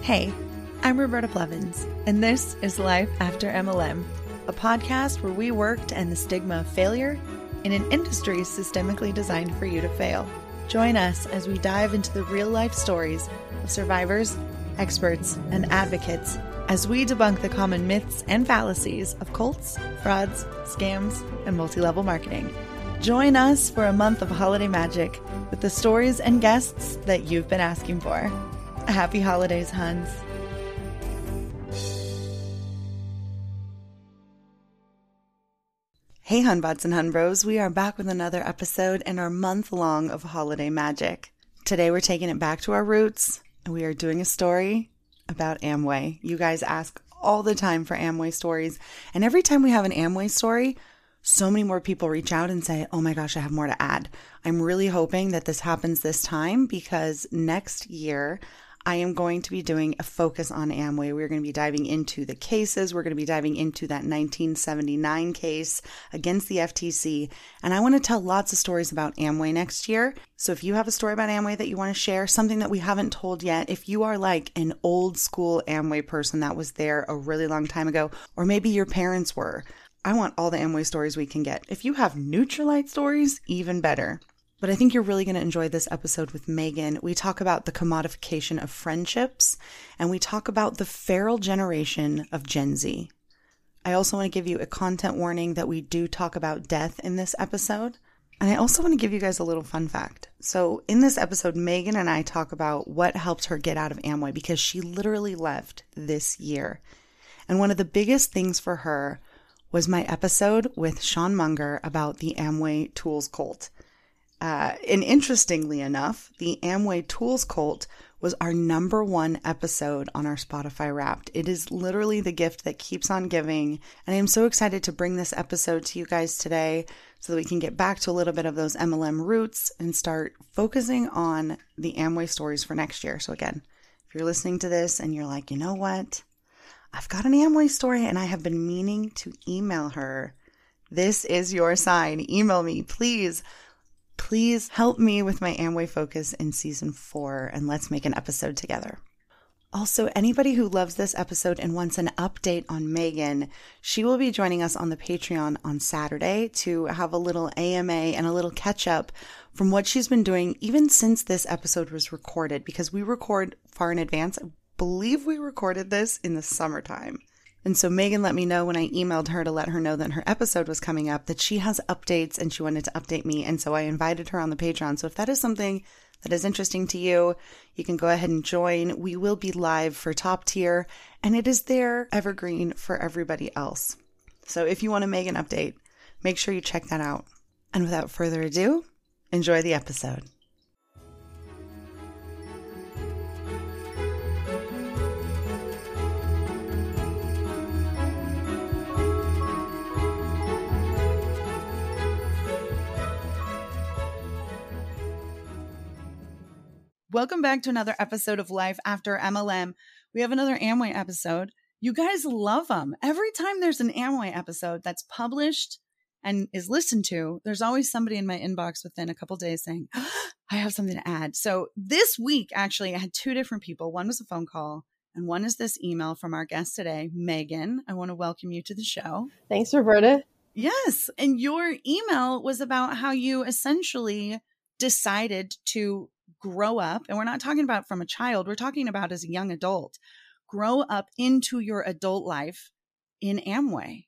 Hey, I'm Roberta Blevins, and this is Life After MLM, a podcast where we work to end the stigma of failure in an industry systemically designed for you to fail. Join us as we dive into the real life stories of survivors, experts, and advocates as we debunk the common myths and fallacies of cults, frauds, scams, and multi level marketing. Join us for a month of holiday magic with the stories and guests that you've been asking for. Happy holidays, Huns. Hey, Hunbots and Hunbros, we are back with another episode in our month long of holiday magic. Today we're taking it back to our roots and we are doing a story about Amway. You guys ask all the time for Amway stories, and every time we have an Amway story, so many more people reach out and say, Oh my gosh, I have more to add. I'm really hoping that this happens this time because next year I am going to be doing a focus on Amway. We're going to be diving into the cases. We're going to be diving into that 1979 case against the FTC. And I want to tell lots of stories about Amway next year. So if you have a story about Amway that you want to share, something that we haven't told yet, if you are like an old school Amway person that was there a really long time ago, or maybe your parents were, I want all the Amway stories we can get. If you have Nutrilite stories, even better. But I think you're really going to enjoy this episode with Meggan. We talk about the commodification of friendships and we talk about the feral generation of Gen Z. I also want to give you a content warning that we do talk about death in this episode. And I also want to give you guys a little fun fact. So, in this episode, Meggan and I talk about what helped her get out of Amway because she literally left this year. And one of the biggest things for her was my episode with Sean Munger about the Amway Tools cult. Uh, and interestingly enough, the Amway Tools Cult was our number one episode on our Spotify Wrapped. It is literally the gift that keeps on giving. And I am so excited to bring this episode to you guys today so that we can get back to a little bit of those MLM roots and start focusing on the Amway stories for next year. So, again, if you're listening to this and you're like, you know what? I've got an Amway story and I have been meaning to email her. This is your sign. Email me, please please help me with my Amway focus in season four and let's make an episode together. Also, anybody who loves this episode and wants an update on Meggan, she will be joining us on the Patreon on Saturday to have a little AMA and a little catch up from what she's been doing even since this episode was recorded because we record far in advance. I believe we recorded this in the summertime. And so Meggan let me know when I emailed her to let her know that her episode was coming up that she has updates and she wanted to update me. And so I invited her on the Patreon. So if that is something that is interesting to you, you can go ahead and join. We will be live for top tier and it is there evergreen for everybody else. So if you want to make an update, make sure you check that out. And without further ado, enjoy the episode. Welcome back to another episode of Life After MLM. We have another Amway episode. You guys love them. Every time there's an Amway episode that's published and is listened to, there's always somebody in my inbox within a couple days saying, I have something to add. So this week, actually, I had two different people. One was a phone call, and one is this email from our guest today, Meggan. I want to welcome you to the show. Thanks, Roberta. Yes. And your email was about how you essentially decided to grow up, and we're not talking about from a child, we're talking about as a young adult, grow up into your adult life in Amway.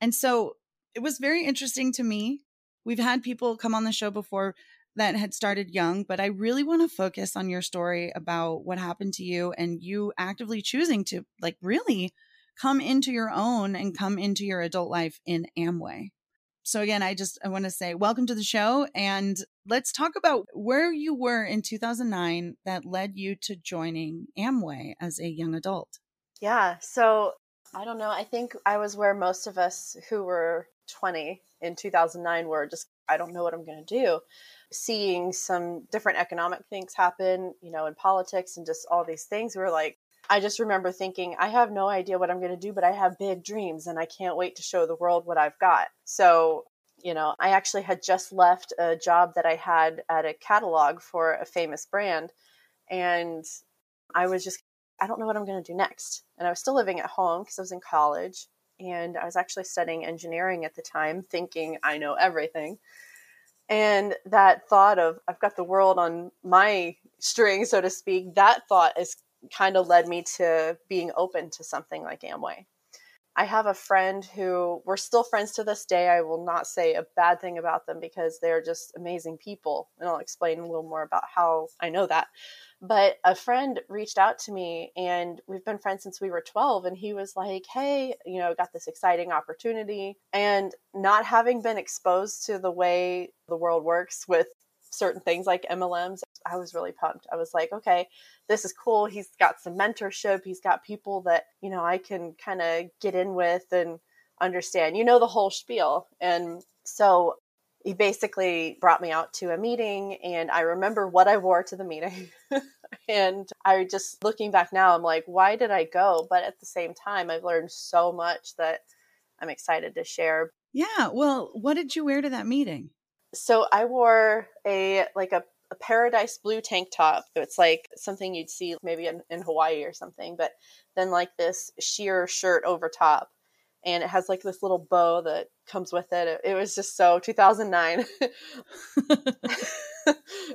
And so it was very interesting to me. We've had people come on the show before that had started young, but I really want to focus on your story about what happened to you and you actively choosing to like really come into your own and come into your adult life in Amway so again i just i want to say welcome to the show and let's talk about where you were in 2009 that led you to joining amway as a young adult. Yeah so i don't know i think i was where most of us who were 20 in 2009 were just i don't know what i'm going to do. Seeing some different economic things happen you know in politics and just all these things we were like I just remember thinking, I have no idea what I'm going to do, but I have big dreams and I can't wait to show the world what I've got. So, you know, I actually had just left a job that I had at a catalog for a famous brand. And I was just I don't know what I'm going to do next. And I was still living at home because I was in college and I was actually studying engineering at the time, thinking I know everything. And that thought of I've got the world on my string, so to speak, that thought is kind of led me to being open to something like Amway. I have a friend who we're still friends to this day. I will not say a bad thing about them because they're just amazing people. And I'll explain a little more about how I know that. But a friend reached out to me and we've been friends since we were 12. And he was like, Hey, you know, got this exciting opportunity. And not having been exposed to the way the world works with certain things like MLMs, I was really pumped. I was like, okay, this is cool. He's got some mentorship. He's got people that, you know, I can kind of get in with and understand, you know, the whole spiel. And so he basically brought me out to a meeting and I remember what I wore to the meeting. and I just looking back now, I'm like, why did I go? But at the same time, I've learned so much that I'm excited to share. Yeah. Well, what did you wear to that meeting? So I wore a like a, a paradise blue tank top. It's like something you'd see maybe in, in Hawaii or something, but then like this sheer shirt over top and it has like this little bow that comes with it. It, it was just so 2009.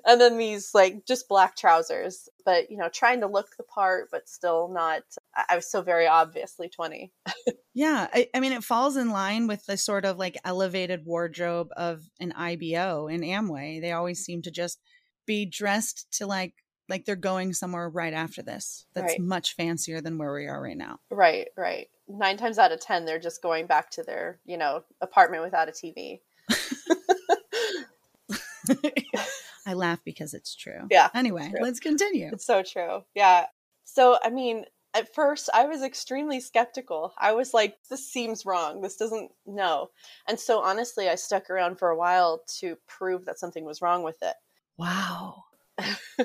and then these like just black trousers, but you know, trying to look the part, but still not. I was so very obviously 20. yeah. I, I mean, it falls in line with the sort of like elevated wardrobe of an IBO in Amway. They always seem to just be dressed to like like they're going somewhere right after this that's right. much fancier than where we are right now. Right, right. Nine times out of 10, they're just going back to their, you know, apartment without a TV. I laugh because it's true. Yeah. Anyway, true. let's continue. It's so true. Yeah. So, I mean, at first I was extremely skeptical. I was like, this seems wrong. This doesn't, no. And so, honestly, I stuck around for a while to prove that something was wrong with it. Wow.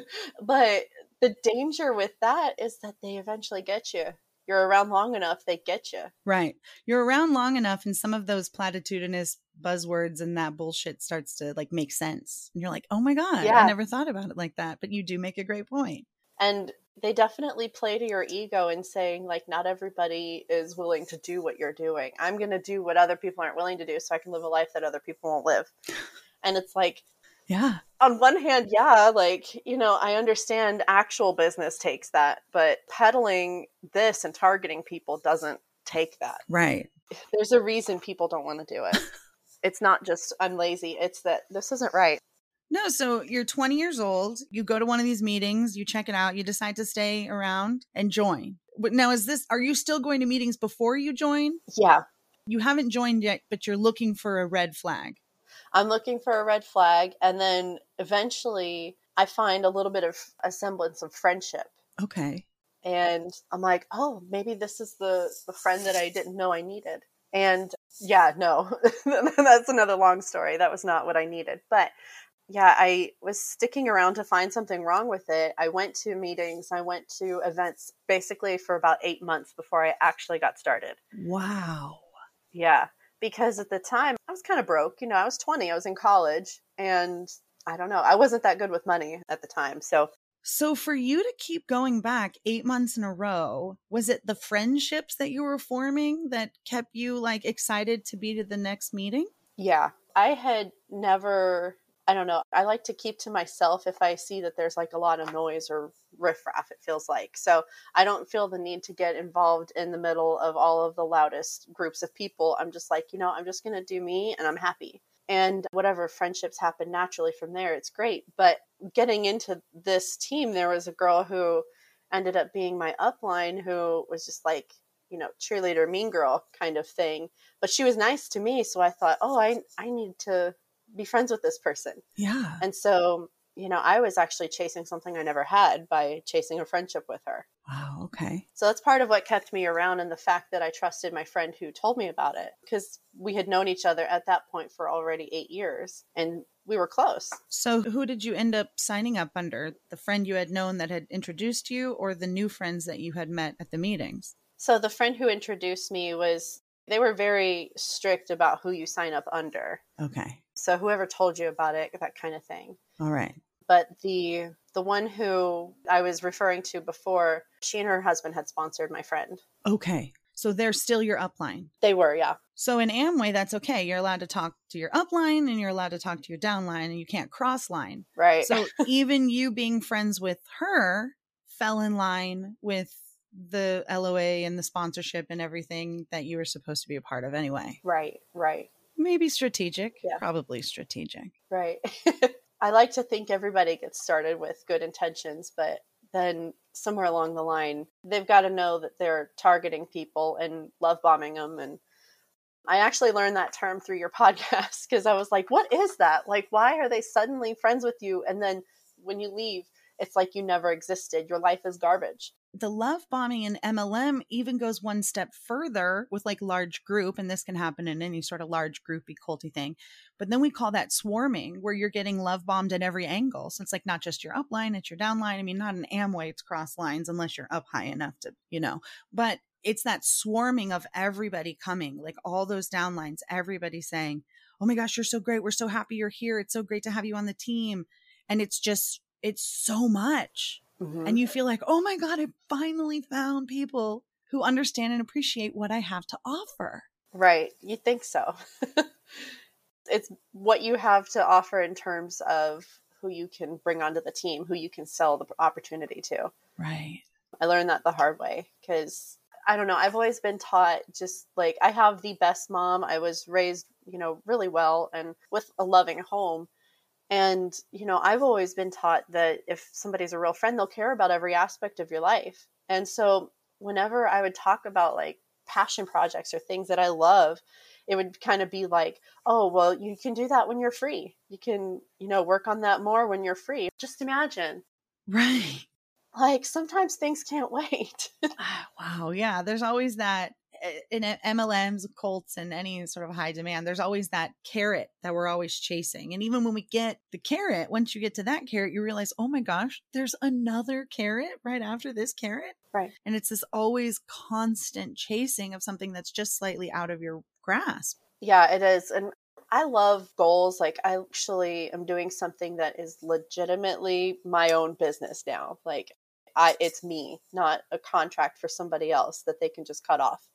but the danger with that is that they eventually get you. You're around long enough, they get you. Right. You're around long enough, and some of those platitudinous buzzwords and that bullshit starts to like make sense. And you're like, oh my God, yeah. I never thought about it like that. But you do make a great point. And they definitely play to your ego in saying, like, not everybody is willing to do what you're doing. I'm going to do what other people aren't willing to do so I can live a life that other people won't live. And it's like, yeah. On one hand, yeah, like, you know, I understand actual business takes that, but peddling this and targeting people doesn't take that. Right. There's a reason people don't want to do it. it's not just I'm lazy, it's that this isn't right. No, so you're 20 years old, you go to one of these meetings, you check it out, you decide to stay around and join. But now is this are you still going to meetings before you join? Yeah. You haven't joined yet, but you're looking for a red flag. I'm looking for a red flag, and then eventually I find a little bit of a semblance of friendship. Okay. And I'm like, oh, maybe this is the the friend that I didn't know I needed. And yeah, no, that's another long story. That was not what I needed. But yeah, I was sticking around to find something wrong with it. I went to meetings, I went to events basically for about eight months before I actually got started. Wow. Yeah because at the time I was kind of broke. You know, I was 20, I was in college, and I don't know, I wasn't that good with money at the time. So, so for you to keep going back eight months in a row, was it the friendships that you were forming that kept you like excited to be to the next meeting? Yeah. I had never I don't know. I like to keep to myself if I see that there's like a lot of noise or riffraff, it feels like. So I don't feel the need to get involved in the middle of all of the loudest groups of people. I'm just like, you know, I'm just going to do me and I'm happy. And whatever friendships happen naturally from there, it's great. But getting into this team, there was a girl who ended up being my upline who was just like, you know, cheerleader, mean girl kind of thing. But she was nice to me. So I thought, oh, I, I need to be friends with this person. Yeah. And so, you know, I was actually chasing something I never had by chasing a friendship with her. Wow. Okay. So that's part of what kept me around and the fact that I trusted my friend who told me about it because we had known each other at that point for already eight years and we were close. So who did you end up signing up under? The friend you had known that had introduced you or the new friends that you had met at the meetings? So the friend who introduced me was they were very strict about who you sign up under. Okay. So whoever told you about it, that kind of thing. All right. But the the one who I was referring to before, she and her husband had sponsored my friend. Okay. So they're still your upline. They were, yeah. So in Amway, that's okay. You're allowed to talk to your upline and you're allowed to talk to your downline and you can't cross line. Right. So even you being friends with her fell in line with the LOA and the sponsorship and everything that you were supposed to be a part of anyway. right, right, Maybe strategic, Yeah. probably strategic. right. I like to think everybody gets started with good intentions, but then somewhere along the line, they've got to know that they're targeting people and love bombing them. And I actually learned that term through your podcast because I was like, what is that? Like, why are they suddenly friends with you? And then when you leave, it's like you never existed. Your life is garbage. The love bombing in MLM even goes one step further with like large group, and this can happen in any sort of large groupy culty thing. But then we call that swarming, where you're getting love bombed at every angle. So it's like not just your upline, it's your downline. I mean, not an Amway, it's cross lines unless you're up high enough to, you know, but it's that swarming of everybody coming, like all those downlines, everybody saying, Oh my gosh, you're so great. We're so happy you're here. It's so great to have you on the team. And it's just, it's so much Mhm. and you feel like, oh my God, I finally found people who understand and appreciate what I have to offer. Right. You think so. it's what you have to offer in terms of who you can bring onto the team, who you can sell the opportunity to. Right. I learned that the hard way because I don't know, I've always been taught just like I have the best mom. I was raised, you know, really well and with a loving home. And, you know, I've always been taught that if somebody's a real friend, they'll care about every aspect of your life. And so whenever I would talk about like passion projects or things that I love, it would kind of be like, oh, well, you can do that when you're free. You can, you know, work on that more when you're free. Just imagine Right. like sometimes things can't wait. Ah, wow. Yeah. There's always that in MLMs, Colts, and any sort of high demand, there's always that carrot that we're always chasing. And even when we get the carrot, once you get to that carrot, you realize, oh my gosh, there's another carrot right after this carrot. Right. And it's this always constant chasing of something that's just slightly out of your grasp. yeah, it is. And I love goals. Like I actually am doing something that is legitimately my own business now. Like I it's me, not a contract for somebody else that they can just cut off.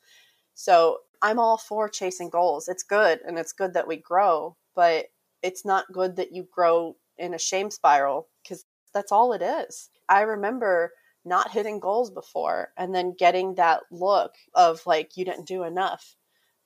So I'm all for chasing goals. It's good and it's good that we grow, but it's not good that you grow in a shame spiral because that's all it is. I remember not hitting goals before and then getting that look of like you didn't do enough.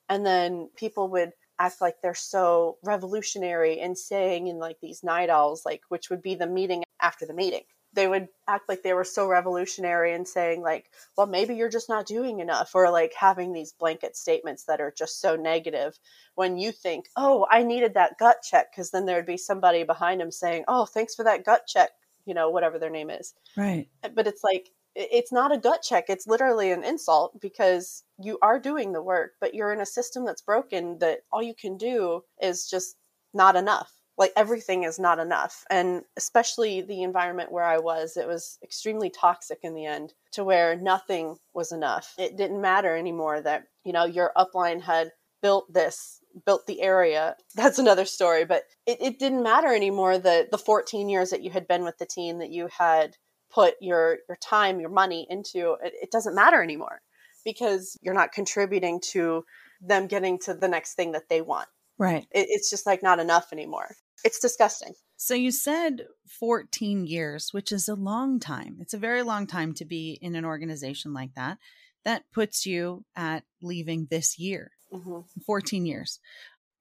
And then people would act like they're so revolutionary and saying in like these night owls, like which would be the meeting after the meeting. They would act like they were so revolutionary and saying like, well, maybe you're just not doing enough, or like having these blanket statements that are just so negative when you think, oh, I needed that gut check, because then there'd be somebody behind them saying, oh, thanks for that gut check, you know, whatever their name is Right. Uh, but it's like it's not a gut check it's literally an insult because you are doing the work but you're in a system that's broken that all you can do is just not enough like everything is not enough and especially the environment where i was it was extremely toxic in the end to where nothing was enough. It didn't matter anymore that you know your upline had built this built the area. That's another story but it, it didn't matter anymore that the 14 years that you had been with the team that you had put your your time your money into it, it doesn't matter anymore because you're not contributing to them getting to the next thing that they want Right. it, it's just like not enough anymore it's disgusting So you said 14 years, which is a long time. It's a very long time to be in an organization like that. That puts you at leaving this year, hmm 14 years.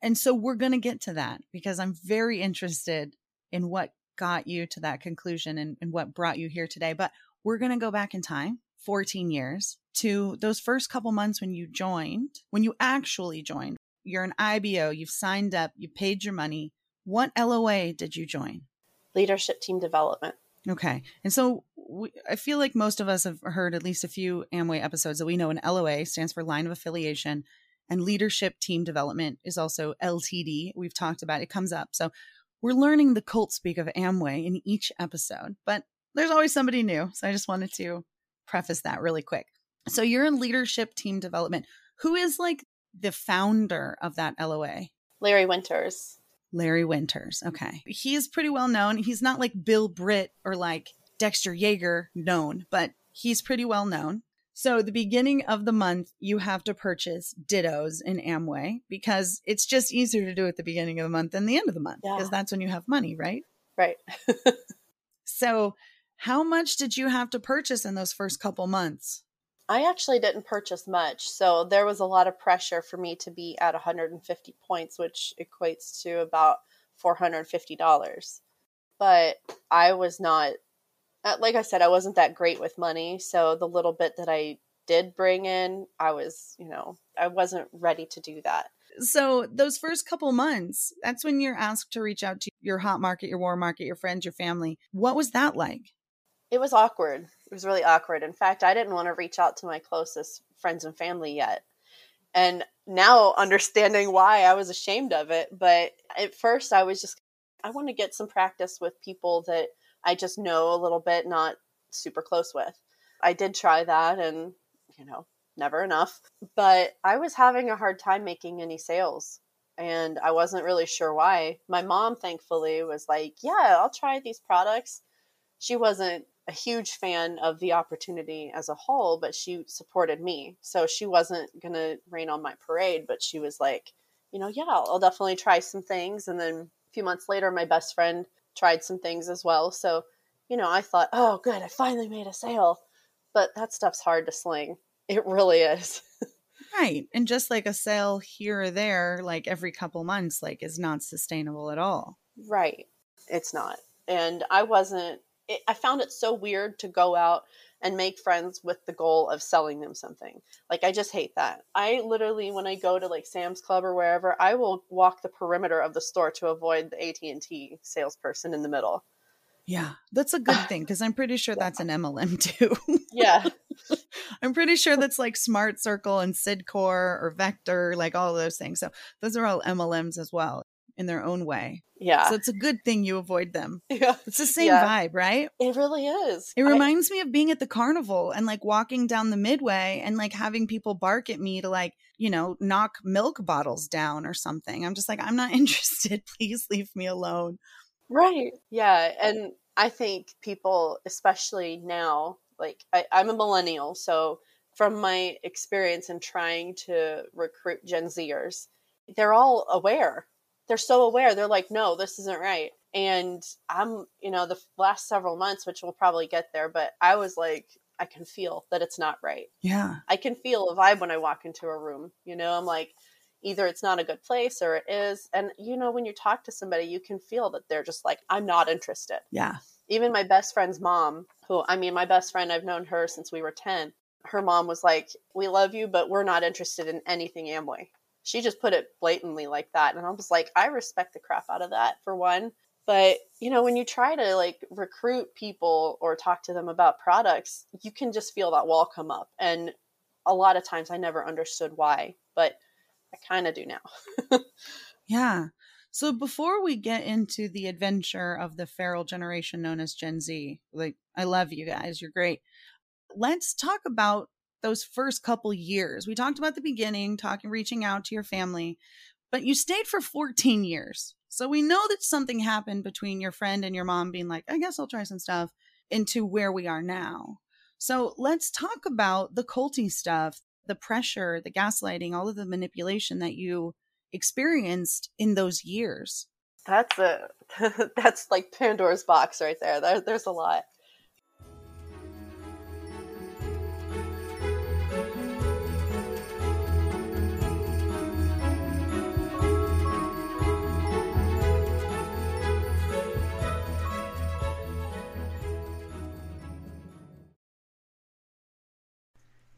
And so we're going to get to that because I'm very interested in what got you to that conclusion and, and what brought you here today. But we're going to go back in time 14 years to those first couple months when you joined, when you actually joined. You're an IBO, you've signed up, you paid your money. What LOA did you join? leadership team development Okay. And so we, I feel like most of us have heard at least a few Amway episodes that we know an LOA stands for line of affiliation and leadership team development is also LTD. We've talked about it comes up. So we're learning the cult speak of Amway in each episode, but there's always somebody new. So I just wanted to preface that really quick. So you're in leadership team development. Who is like the founder of that LOA? larry winters Larry Winters. Okay. He is pretty well known. He's not like Bill Britt or like Dexter Yager known, but he's pretty well known. So, the beginning of the month, you have to purchase dittos in Amway because it's just easier to do at the beginning of the month than the end of the month because Yeah. that's when you have money, right? Right. So, how much did you have to purchase in those first couple months? I actually didn't purchase much, so there was a lot of pressure for me to be at 150 points, which equates to about $450. But I was not, uh, like I said, I wasn't that great with money, so the little bit that I did bring in, I was, you know, I wasn't ready to do that. So, those first couple months, that's when you're asked to reach out to your hot market, your warm market, your friends, your family. What was that like? It was awkward. It was really awkward. In fact, I didn't want to reach out to my closest friends and family yet. And now understanding why I was ashamed of it, but at first I was just I want to get some practice with people that I just know a little bit, not super close with. I did try that and, you know, never enough. But I was having a hard time making any sales and I wasn't really sure why. My mom, thankfully, was like, Yeah, I'll try these products. She wasn't a huge fan of the opportunity as a whole, but she supported me. So she wasn't going to rain on my parade, but she was like, you know, yeah, I'll definitely try some things. And then a few months later, my best friend tried some things as well. So, you know, I thought, oh, good, I finally made a sale. But that stuff's hard to sling. It really is. Right. And just like a sale here or there, like every couple months, like is not sustainable at all. Right. It's not. And I wasn't, it, I found it so weird to go out and make friends with the goal of selling them something. Like, I just hate that. I literally, when I go to like Sam's Club or wherever, I will walk the perimeter of the store to avoid the AT&T salesperson in the middle. Yeah. That's a good thing because I'm pretty sure that's an MLM too. Yeah. I'm pretty sure that's like Smart Circle and Cydcor or Vector, like all those things. So those are all MLMs as well in their own way. Yeah. So it's a good thing you avoid them. yeah. It's the same Yeah. vibe, right? It really is. It I- reminds me of being at the carnival and like walking down the midway and like having people bark at me to like, you know, knock milk bottles down or something. I'm just like, I'm not interested. Please leave me alone. Right. Yeah. And I think people, especially now, like I, I'm a millennial, so from my experience in trying to recruit Gen Zers, they're all aware. They're so aware. They're like, no, this isn't right. And I'm, you know, the last several months, which we'll probably get there, but I was like, I can feel that it's not right. Yeah. I can feel a vibe when I walk into a room. You know, I'm like, either it's not a good place or it is. And, you know, when you talk to somebody, you can feel that they're just like, I'm not interested. Yeah. Even my best friend's mom, who, I mean, my best friend, I've known her since we were 10. Her mom was like, We love you, but we're not interested in anything Amway. She just put it blatantly like that. And I was like, I respect the crap out of that, for one. But, you know, when you try to like recruit people or talk to them about products, you can just feel that wall come up. And a lot of times I never understood why, but I kind of do now. Yeah. So before we get into the adventure of the feral generation known as Gen Z, like I love you guys, you're great. Let's talk about those first couple years. We talked about the beginning, talking reaching out to your family, but you stayed for 14 years. So we know that something happened between your friend and your mom being like, I guess I'll try some stuff into where we are now. So let's talk about the culty stuff, the pressure, the gaslighting, all of the manipulation that you experienced in those years. That's a that's like Pandora's box right there. there there's a lot.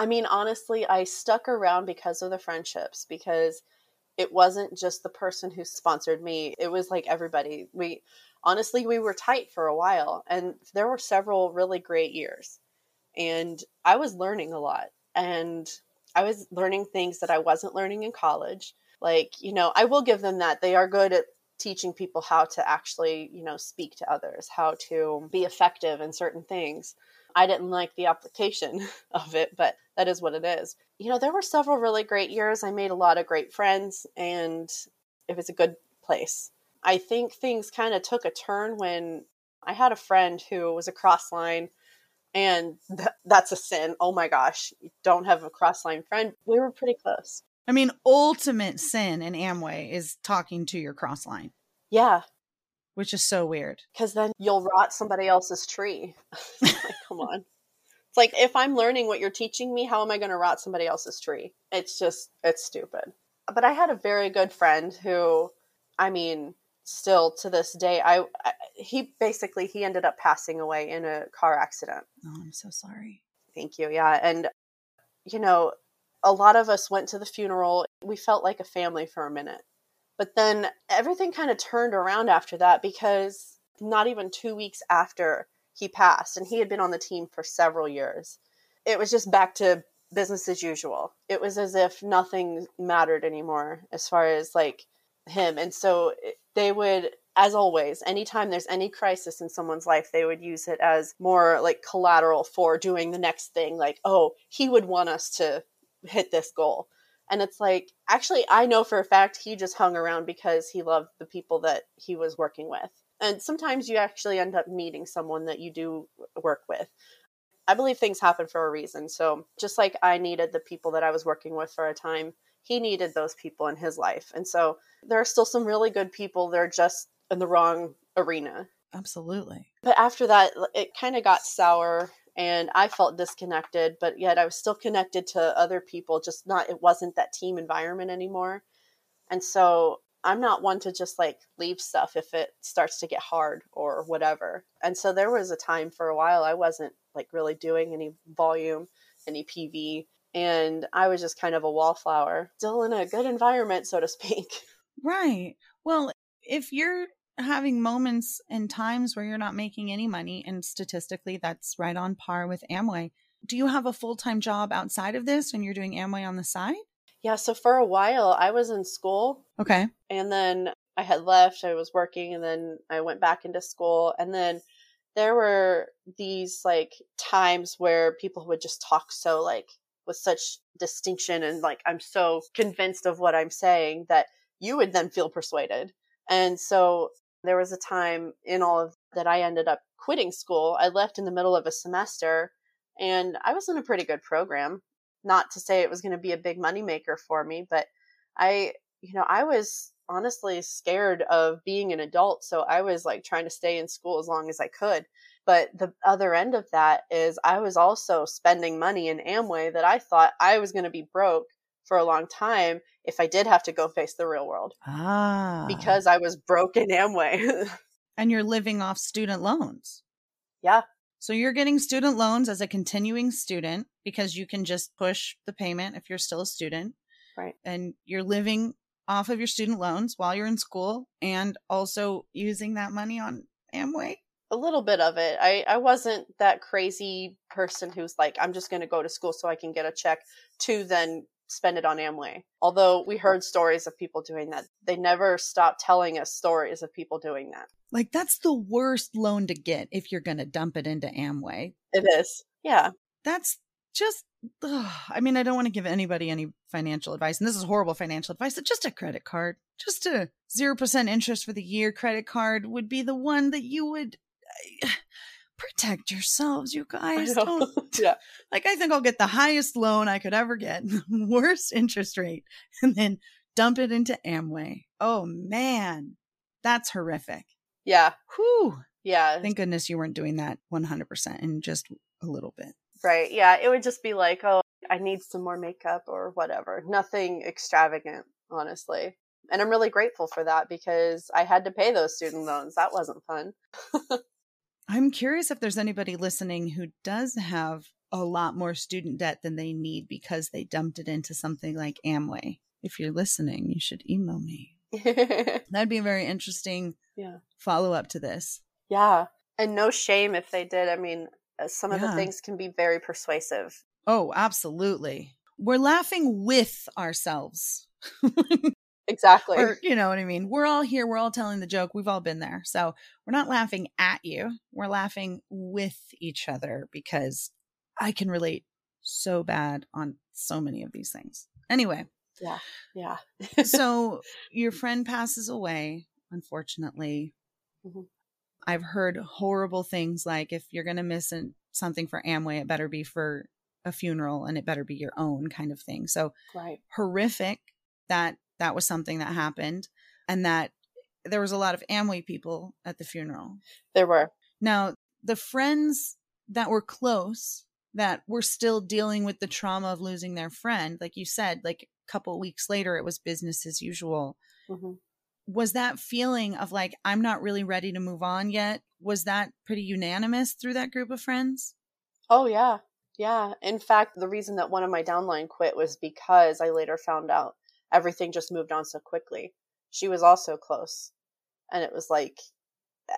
I mean, honestly, I stuck around because of the friendships, because it wasn't just the person who sponsored me. It was like everybody. We honestly, we were tight for a while, and there were several really great years. And I was learning a lot, and I was learning things that I wasn't learning in college. Like, you know, I will give them that. They are good at teaching people how to actually, you know, speak to others, how to be effective in certain things. I didn't like the application of it, but that is what it is. You know, there were several really great years. I made a lot of great friends, and it was a good place. I think things kind of took a turn when I had a friend who was a cross line, and th- that's a sin. Oh my gosh, you don't have a cross line friend. We were pretty close. I mean, ultimate sin in Amway is talking to your cross line. Yeah. Which is so weird. Because then you'll rot somebody else's tree. like, come on. It's like if I'm learning what you're teaching me, how am I going to rot somebody else's tree? It's just, it's stupid. But I had a very good friend who, I mean, still to this day, I, I he basically he ended up passing away in a car accident. Oh, I'm so sorry. Thank you. Yeah, and you know, a lot of us went to the funeral. We felt like a family for a minute. But then everything kind of turned around after that because not even two weeks after he passed, and he had been on the team for several years, it was just back to business as usual. It was as if nothing mattered anymore as far as like him. And so they would, as always, anytime there's any crisis in someone's life, they would use it as more like collateral for doing the next thing. Like, oh, he would want us to hit this goal. And it's like, actually, I know for a fact he just hung around because he loved the people that he was working with. And sometimes you actually end up meeting someone that you do work with. I believe things happen for a reason. So just like I needed the people that I was working with for a time, he needed those people in his life. And so there are still some really good people. They're just in the wrong arena. Absolutely. But after that, it kind of got sour and I felt disconnected, but yet I was still connected to other people, just not, it wasn't that team environment anymore. And so I'm not one to just like leave stuff if it starts to get hard or whatever. And so there was a time for a while I wasn't like really doing any volume, any PV, and I was just kind of a wallflower, still in a good environment, so to speak. Right. Well, if you're having moments and times where you're not making any money, and statistically that's right on par with Amway, do you have a full time job outside of this and you're doing Amway on the side? Yeah, so for a while I was in school. Okay. And then I had left, I was working, and then I went back into school. And then there were these like times where people would just talk so like with such distinction and like I'm so convinced of what I'm saying that you would then feel persuaded. And so there was a time in all of that I ended up quitting school. I left in the middle of a semester and I was in a pretty good program. Not to say it was going to be a big moneymaker for me, but I, you know, I was honestly scared of being an adult. So I was like trying to stay in school as long as I could. But the other end of that is I was also spending money in Amway that I thought I was going to be broke for a long time if I did have to go face the real world. Ah. Because I was broke in Amway. and you're living off student loans. Yeah. So you're getting student loans as a continuing student because you can just push the payment if you're still a student. Right. And you're living off of your student loans while you're in school and also using that money on Amway. A little bit of it. I, I wasn't that crazy person who's like, I'm just going to go to school so I can get a check to then spend it on Amway. Although we heard stories of people doing that. They never stopped telling us stories of people doing that. Like that's the worst loan to get if you're going to dump it into Amway. It is. Yeah. That's just ugh. I mean, I don't want to give anybody any financial advice and this is horrible financial advice. It's just a credit card. Just a 0% interest for the year credit card would be the one that you would protect yourselves, you guys. Don't yeah. like I think I'll get the highest loan I could ever get, worst interest rate, and then dump it into Amway. Oh man. That's horrific. Yeah. Whew. Yeah. Thank goodness you weren't doing that 100% in just a little bit. Right. Yeah. It would just be like, oh, I need some more makeup or whatever. Nothing extravagant, honestly. And I'm really grateful for that because I had to pay those student loans. That wasn't fun. I'm curious if there's anybody listening who does have a lot more student debt than they need because they dumped it into something like Amway. If you're listening, you should email me. That'd be a very interesting yeah. follow up to this. Yeah. And no shame if they did. I mean, uh, some of Yeah. the things can be very persuasive. Oh, absolutely. We're laughing with ourselves. Exactly. or, you know what I mean? We're all here. We're all telling the joke. We've all been there. So we're not laughing at you. We're laughing with each other because I can relate so bad on so many of these things. Anyway, yeah. Yeah. so your friend passes away, unfortunately. Mhm. I've heard horrible things like if you're going to miss an- something for Amway, it better be for a funeral and it better be your own kind of thing. So right. horrific that that was something that happened and that there was a lot of Amway people at the funeral. There were. Now, the friends that were close that were still dealing with the trauma of losing their friend, like you said, like a couple weeks later it was business as usual. hmm Was that feeling of like I'm not really ready to move on yet? Was that pretty unanimous through that group of friends? Oh, yeah. Yeah. In fact, the reason that one of my downline quit was because I later found out everything just moved on so quickly. She was also close. And it was like,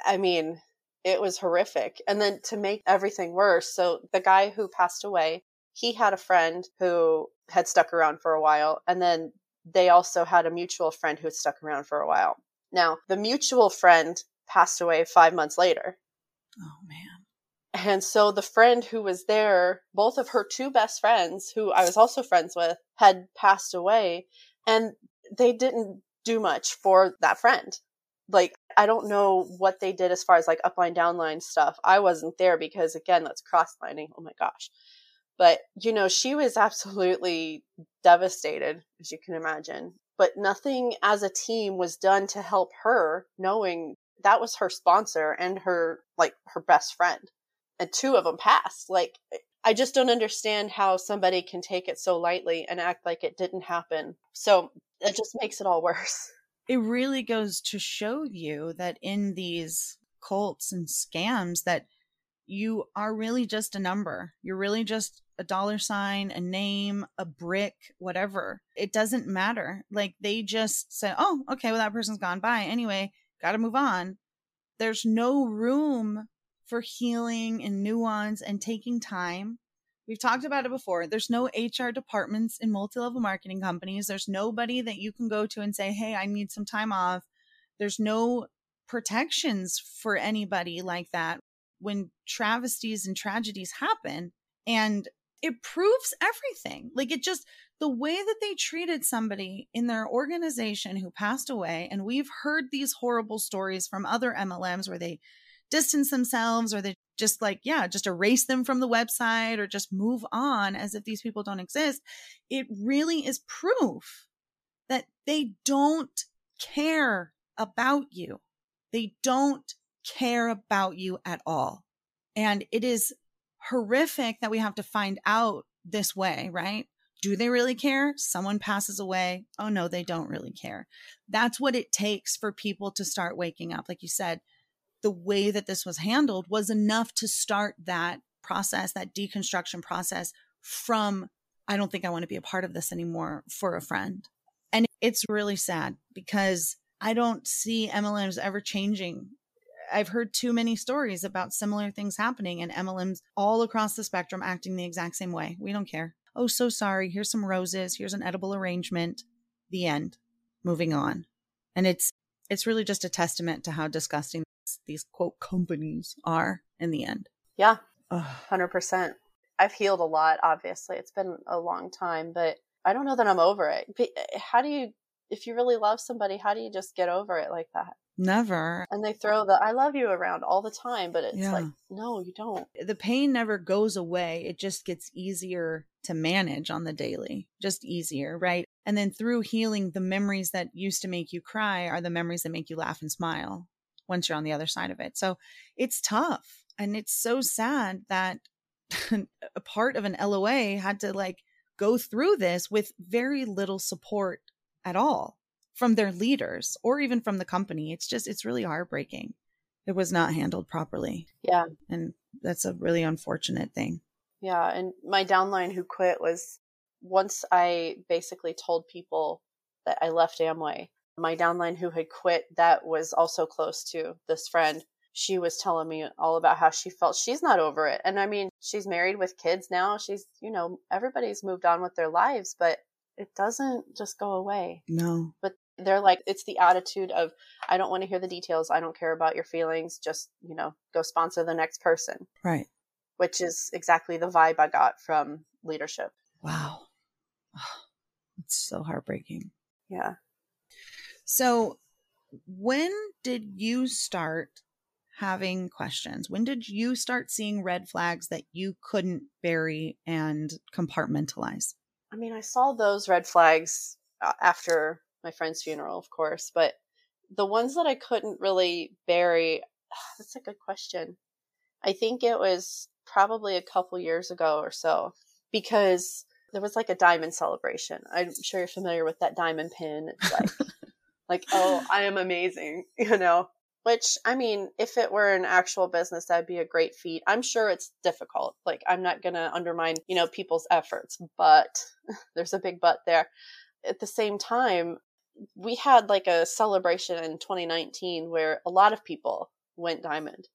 I mean, it was horrific. And then to make everything worse, so the guy who passed away, he had a friend who had stuck around for a while. And then they also had a mutual friend who had stuck around for a while. Now, the mutual friend passed away five months later. Oh man. And so the friend who was there, both of her two best friends, who I was also friends with, had passed away. And they didn't do much for that friend. Like, I don't know what they did as far as like upline, downline stuff. I wasn't there because, again, that's crosslining. Oh my gosh. But, you know, she was absolutely devastated, as you can imagine. But nothing as a team was done to help her, knowing that was her sponsor and her, like, her best friend and two of them passed. Like, I just don't understand how somebody can take it so lightly and act like it didn't happen. So it just makes it all worse. it really goes to show you that in these cults and scams that you are really just a number. You're really just a dollar sign, a name, a brick, whatever. It doesn't matter. Like they just say, "Oh, okay, well that person's gone by anyway. Got to move on." There's no room for healing and nuance and taking time. We've talked about it before. There's no HR departments in multi level marketing companies. There's nobody that you can go to and say, hey, I need some time off. There's no protections for anybody like that when travesties and tragedies happen. And it proves everything. Like it just, the way that they treated somebody in their organization who passed away, and we've heard these horrible stories from other MLMs where they distance themselves or they just like, yeah, just erase them from the website or just move on as if these people don't exist. It really is proof that they don't care about you. They don't care about you at all. And it is horrific that we have to find out this way, right? Do they really care? Someone passes away. Oh no, they don't really care. That's what it takes for people to start waking up. Like you said, the way that this was handled was enough to start that process, that deconstruction process from, I don't think I want to be a part of this anymore for a friend. And it's really sad because I don't see MLMs ever changing. I've heard too many stories about similar things happening and MLMs all across the spectrum acting the exact same way. We don't care. Oh, so sorry. Here's some roses. Here's an edible arrangement. The end. Moving on. And it's it's really just a testament to how disgusting these quote companies are in the end. Yeah, hundred percent. I've healed a lot. Obviously, it's been a long time, but I don't know that I'm over it. How do you, if you really love somebody, how do you just get over it like that? Never. And they throw the I love you around all the time, but it's yeah. like, no, you don't. The pain never goes away. It just gets easier to manage on the daily, just easier, right? And then through healing, the memories that used to make you cry are the memories that make you laugh and smile once you're on the other side of it. So it's tough. And it's so sad that a part of an LOA had to like go through this with very little support at all from their leaders or even from the company. It's just, it's really heartbreaking. It was not handled properly. Yeah. And that's a really unfortunate thing. Yeah. And my downline who quit was once I basically told people that I left Amway, my downline who had quit that was also close to this friend she was telling me all about how she felt she's not over it. And i mean she's married with kids now. She's you know everybody's moved on with their lives but it doesn't just go away. No. But they're like it's the attitude of i don't want to hear the details. I don't care about your feelings. Just you know go sponsor the next person. Right. Which is exactly the vibe i got from leadership. Wow. It's so heartbreaking. Yeah so, when did you start having questions? When did you start seeing red flags that you couldn't bury and compartmentalize? I mean, I saw those red flags uh, after my friend's funeral, of course, but the ones that I couldn't really bury, that's a good question. I think it was probably a couple years ago or so because there was like a diamond celebration. I'm sure you're familiar with that diamond pin. It's like like, oh, I am amazing, you know? Which, I mean, if it were an actual business, that'd be a great feat. I'm sure it's difficult. Like, I'm not going to undermine, you know, people's efforts, but there's a big but there. At the same time, we had like a celebration in 2019 where a lot of people went diamond.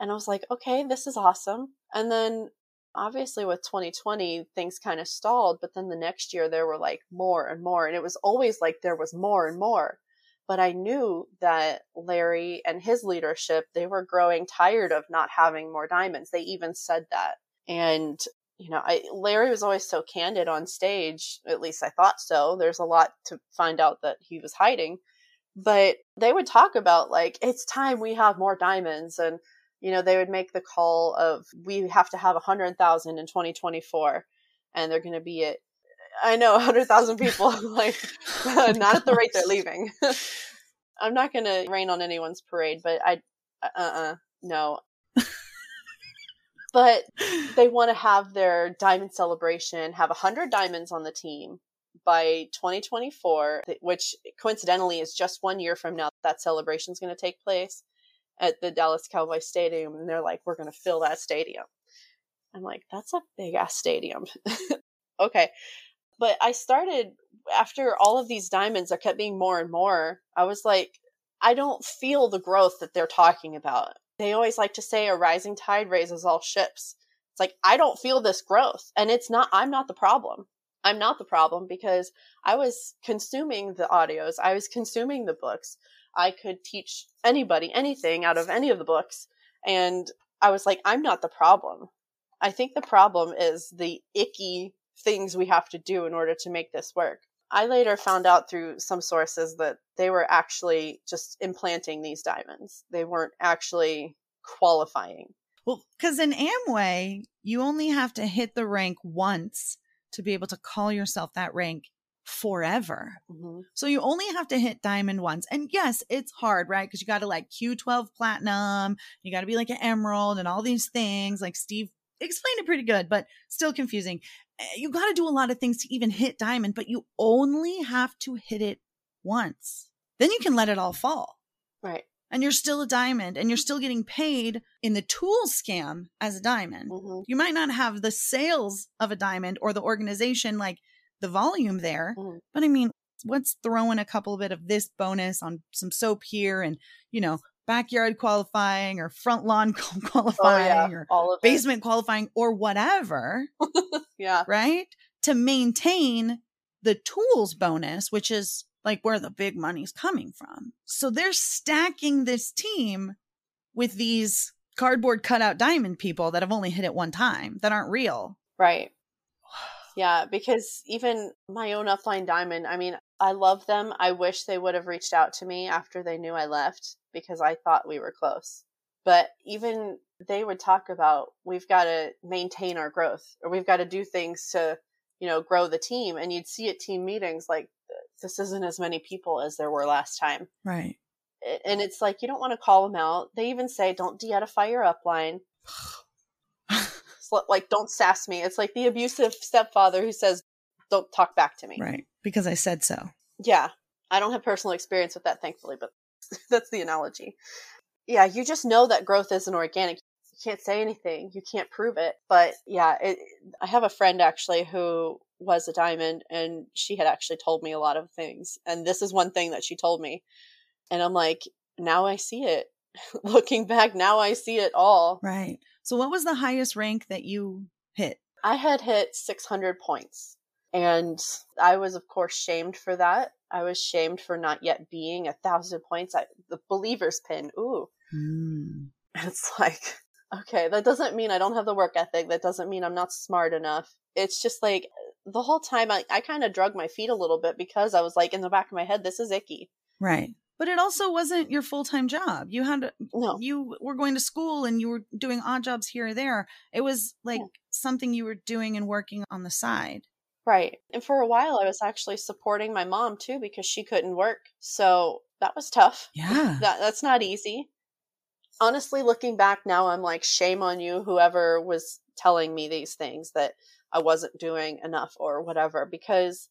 And I was like, okay, this is awesome. And then obviously with 2020 things kind of stalled but then the next year there were like more and more and it was always like there was more and more but i knew that larry and his leadership they were growing tired of not having more diamonds. They even said that. And you know I, larry was always so candid on stage at least i thought so. There's a lot to find out that he was hiding. But they would talk about like it's time we have more diamonds. And you know, they would make the call of we have to have 100,000 in 2024 and they're going to be at I know 100,000 people like oh not at the rate they're leaving. I'm not going to rain on anyone's parade, but I uh-uh no. but they want to have their diamond celebration, have 100 diamonds on the team, by 2024, which coincidentally is just one year from now, that celebration is going to take place at the Dallas Cowboy Stadium. And they're like, we're going to fill that stadium. I'm like, that's a big ass stadium. okay. But I started after all of these diamonds, there kept being more and more. I was like, I don't feel the growth that they're talking about. They always like to say a rising tide raises all ships. It's like, I don't feel this growth. And it's not, I'm not the problem. I'm not the problem because I was consuming the audios, I was consuming the books. I could teach anybody anything out of any of the books. And I was like, I'm not the problem. I think the problem is the icky things we have to do in order to make this work. I later found out through some sources that they were actually just implanting these diamonds. They weren't actually qualifying. Well, because in Amway, you only have to hit the rank once to be able to call yourself that rank forever. Mm-hmm. So you only have to hit diamond once. And yes, it's hard, right? Because you got to like Q12 platinum, you got to be like an emerald and all these things. Like Steve explained it pretty good, but still confusing. Eh, you got to do a lot of things to even hit diamond, but you only have to hit it once. Then you can let it all fall. Right. And you're still a diamond and you're still getting paid in the tool scam as a diamond. Mm-hmm. You might not have the sales of a diamond or the organization, like the volume there, mm-hmm. but I mean, what's throwing a couple bit of this bonus on some soap here and, you know, backyard qualifying or front lawn qualifying oh, yeah. or basement it. qualifying or whatever. yeah. Right? To maintain the tools bonus, which is like where the big money's coming from. So they're stacking this team with these cardboard cutout diamond people that have only hit it one time that aren't real. Right. Yeah, because even my own upline diamond, I mean, I love them. I wish they would have reached out to me after they knew I left because I thought we were close. But even they would talk about we've got to maintain our growth or we've got to do things to, you know, grow the team. And you'd see at team meetings like this isn't as many people as there were last time. Right. And it's like you don't want to call them out. They even say don't de-edify your upline. like don't sass me. It's like the abusive stepfather who says don't talk back to me. Right. Because I said so. Yeah. I don't have personal experience with that thankfully, but that's the analogy. Yeah, you just know that growth isn't organic. You can't say anything. You can't prove it. But yeah, it, I have a friend actually who was a diamond and she had actually told me a lot of things. And this is one thing that she told me. And I'm like, now I see it. Looking back, now I see it all. Right. So what was the highest rank that you hit? I had hit 600 points. And I was, of course, shamed for that. I was shamed for not yet being a thousand points. I, the believer's pin. Ooh. Mm. It's like, okay, that doesn't mean I don't have the work ethic. That doesn't mean I'm not smart enough. It's just like the whole time I, I kind of drug my feet a little bit because I was like in the back of my head, this is icky. Right. But it also wasn't your full time job. You had no. you were going to school and you were doing odd jobs here or there. It was like yeah. something you were doing and working on the side. Right. And for a while, I was actually supporting my mom too because she couldn't work. So that was tough. Yeah. That, that's not easy. Honestly, looking back now, I'm like, shame on you, whoever was telling me these things that I wasn't doing enough or whatever. Because,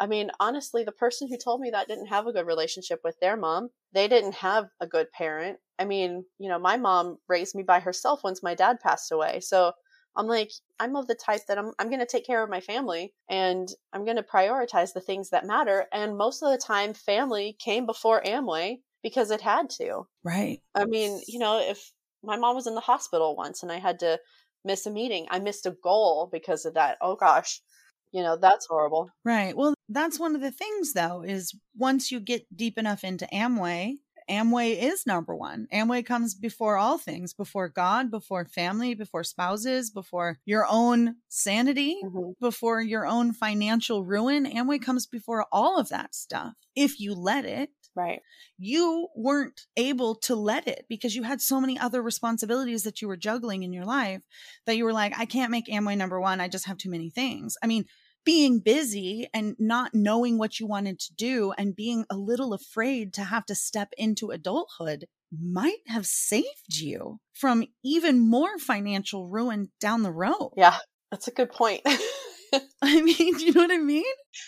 I mean, honestly, the person who told me that didn't have a good relationship with their mom. They didn't have a good parent. I mean, you know, my mom raised me by herself once my dad passed away. So I'm like, I'm of the type that I'm, I'm going to take care of my family and I'm going to prioritize the things that matter. And most of the time, family came before Amway because it had to. Right. I mean, you know, if my mom was in the hospital once and I had to miss a meeting, I missed a goal because of that. Oh gosh, you know, that's horrible. Right. Well, that's one of the things though, is once you get deep enough into Amway, Amway is number one. Amway comes before all things, before God, before family, before spouses, before your own sanity, mm-hmm. before your own financial ruin. Amway comes before all of that stuff. If you let it, Right. You weren't able to let it because you had so many other responsibilities that you were juggling in your life that you were like, I can't make Amway number one. I just have too many things. I mean, being busy and not knowing what you wanted to do and being a little afraid to have to step into adulthood might have saved you from even more financial ruin down the road. Yeah, that's a good point. I mean, do you know what I mean?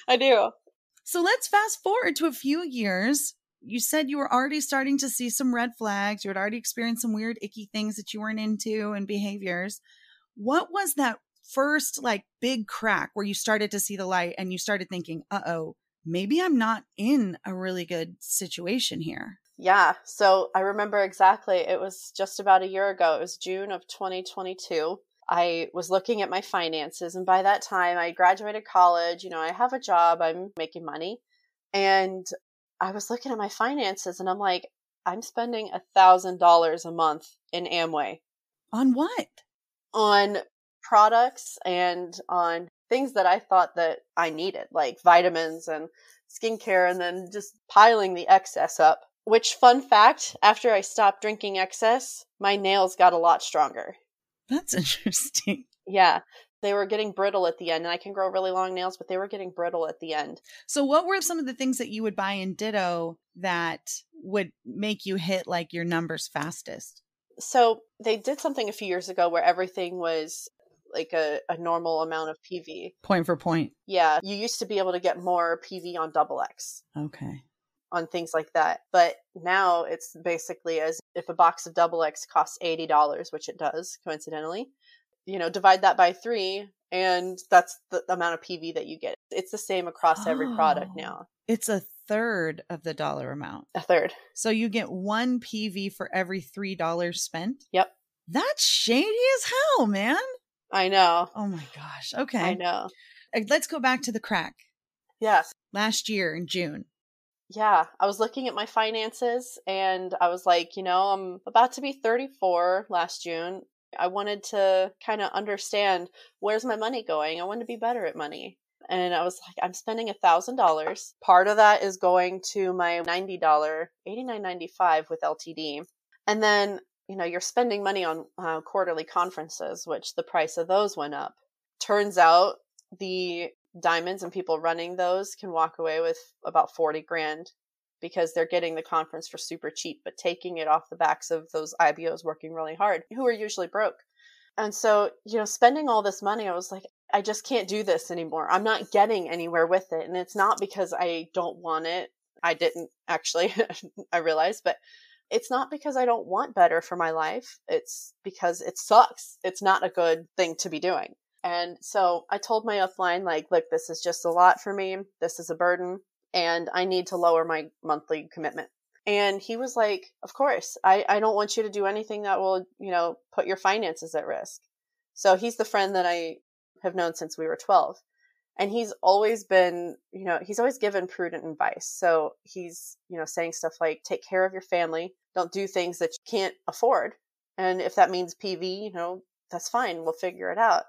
I do. So let's fast forward to a few years. You said you were already starting to see some red flags. You had already experienced some weird, icky things that you weren't into and behaviors. What was that first, like, big crack where you started to see the light and you started thinking, uh oh, maybe I'm not in a really good situation here? Yeah. So I remember exactly. It was just about a year ago. It was June of 2022. I was looking at my finances, and by that time, I graduated college. You know, I have a job, I'm making money. And I was looking at my finances, and I'm like, I'm spending a $1,000 a month in Amway. On what? On products and on things that I thought that I needed, like vitamins and skincare, and then just piling the excess up. Which, fun fact, after I stopped drinking XS, my nails got a lot stronger. That's interesting. Yeah. They were getting brittle at the end, and I can grow really long nails, but they were getting brittle at the end. So, what were some of the things that you would buy in Ditto that would make you hit like your numbers fastest? So, they did something a few years ago where everything was like a, a normal amount of PV. Point for point. Yeah. You used to be able to get more PV on double X. Okay. On things like that. But now it's basically as if a box of double X costs $80, which it does, coincidentally. You know, divide that by three, and that's the amount of PV that you get. It's the same across every product Oh. now. It's a third of the dollar amount. A third. So you get one PV for every three dollars spent. Yep. That's shady as hell, man. I know. Oh my gosh. Okay. I know. Let's go back to the crack. Yes. Last year in June. Yeah. I was looking at my finances and I was like, you know, I'm about to be 34 last June. I wanted to kind of understand where's my money going. I want to be better at money. And I was like, I'm spending a thousand dollars. Part of that is going to my ninety dollar, eighty nine ninety five with LTD, and then you know you're spending money on uh, quarterly conferences, which the price of those went up. Turns out the diamonds and people running those can walk away with about forty grand because they're getting the conference for super cheap, but taking it off the backs of those IBOs working really hard, who are usually broke. And so, you know, spending all this money, I was like, I just can't do this anymore. I'm not getting anywhere with it. And it's not because I don't want it. I didn't actually, I realized, but it's not because I don't want better for my life. It's because it sucks. It's not a good thing to be doing. And so I told my upline, like, look, this is just a lot for me. This is a burden and I need to lower my monthly commitment. And he was like, Of course, I, I don't want you to do anything that will, you know, put your finances at risk. So he's the friend that I have known since we were 12. And he's always been, you know, he's always given prudent advice. So he's, you know, saying stuff like, take care of your family, don't do things that you can't afford. And if that means PV, you know, that's fine. We'll figure it out.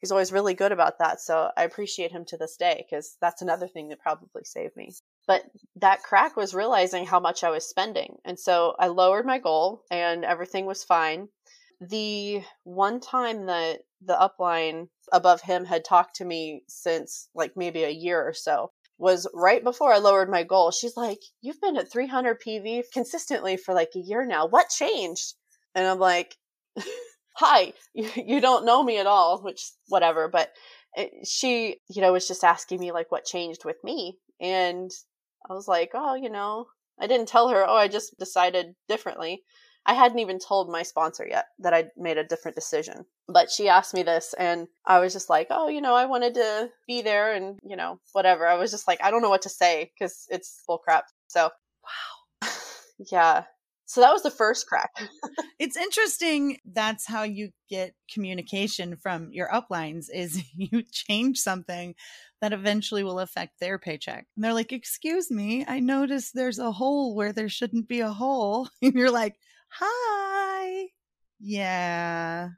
He's always really good about that. So I appreciate him to this day because that's another thing that probably saved me. But that crack was realizing how much I was spending. And so I lowered my goal and everything was fine. The one time that the upline above him had talked to me since like maybe a year or so was right before I lowered my goal. She's like, You've been at 300 PV consistently for like a year now. What changed? And I'm like, Hi, you, don't know me at all, which, whatever. But it, she, you know, was just asking me like what changed with me. And I was like, Oh, you know, I didn't tell her, Oh, I just decided differently. I hadn't even told my sponsor yet that I'd made a different decision. But she asked me this, and I was just like, oh, you know, I wanted to be there and, you know, whatever. I was just like, I don't know what to say because it's full crap. So, wow. yeah. So that was the first crack. It's interesting. That's how you get communication from your uplines is you change something that eventually will affect their paycheck. And they're like, excuse me, I noticed there's a hole where there shouldn't be a hole. And you're like, hi. Yeah.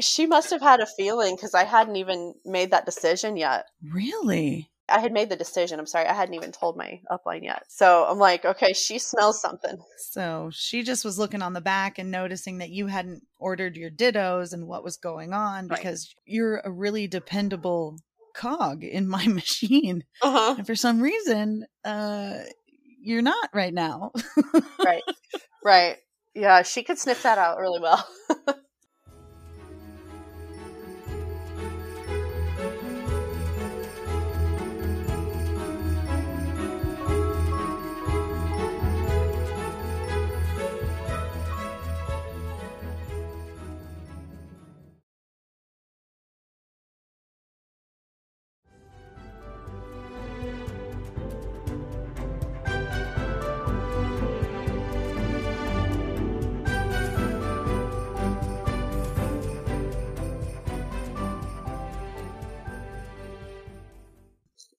she must have had a feeling because I hadn't even made that decision yet. Really? I had made the decision. I'm sorry. I hadn't even told my upline yet. So I'm like, okay, she smells something. So she just was looking on the back and noticing that you hadn't ordered your dittos and what was going on Right. because you're a really dependable cog in my machine. Uh huh. And for some reason, uh, you're not right now. right. Right. Yeah, she could sniff that out really well.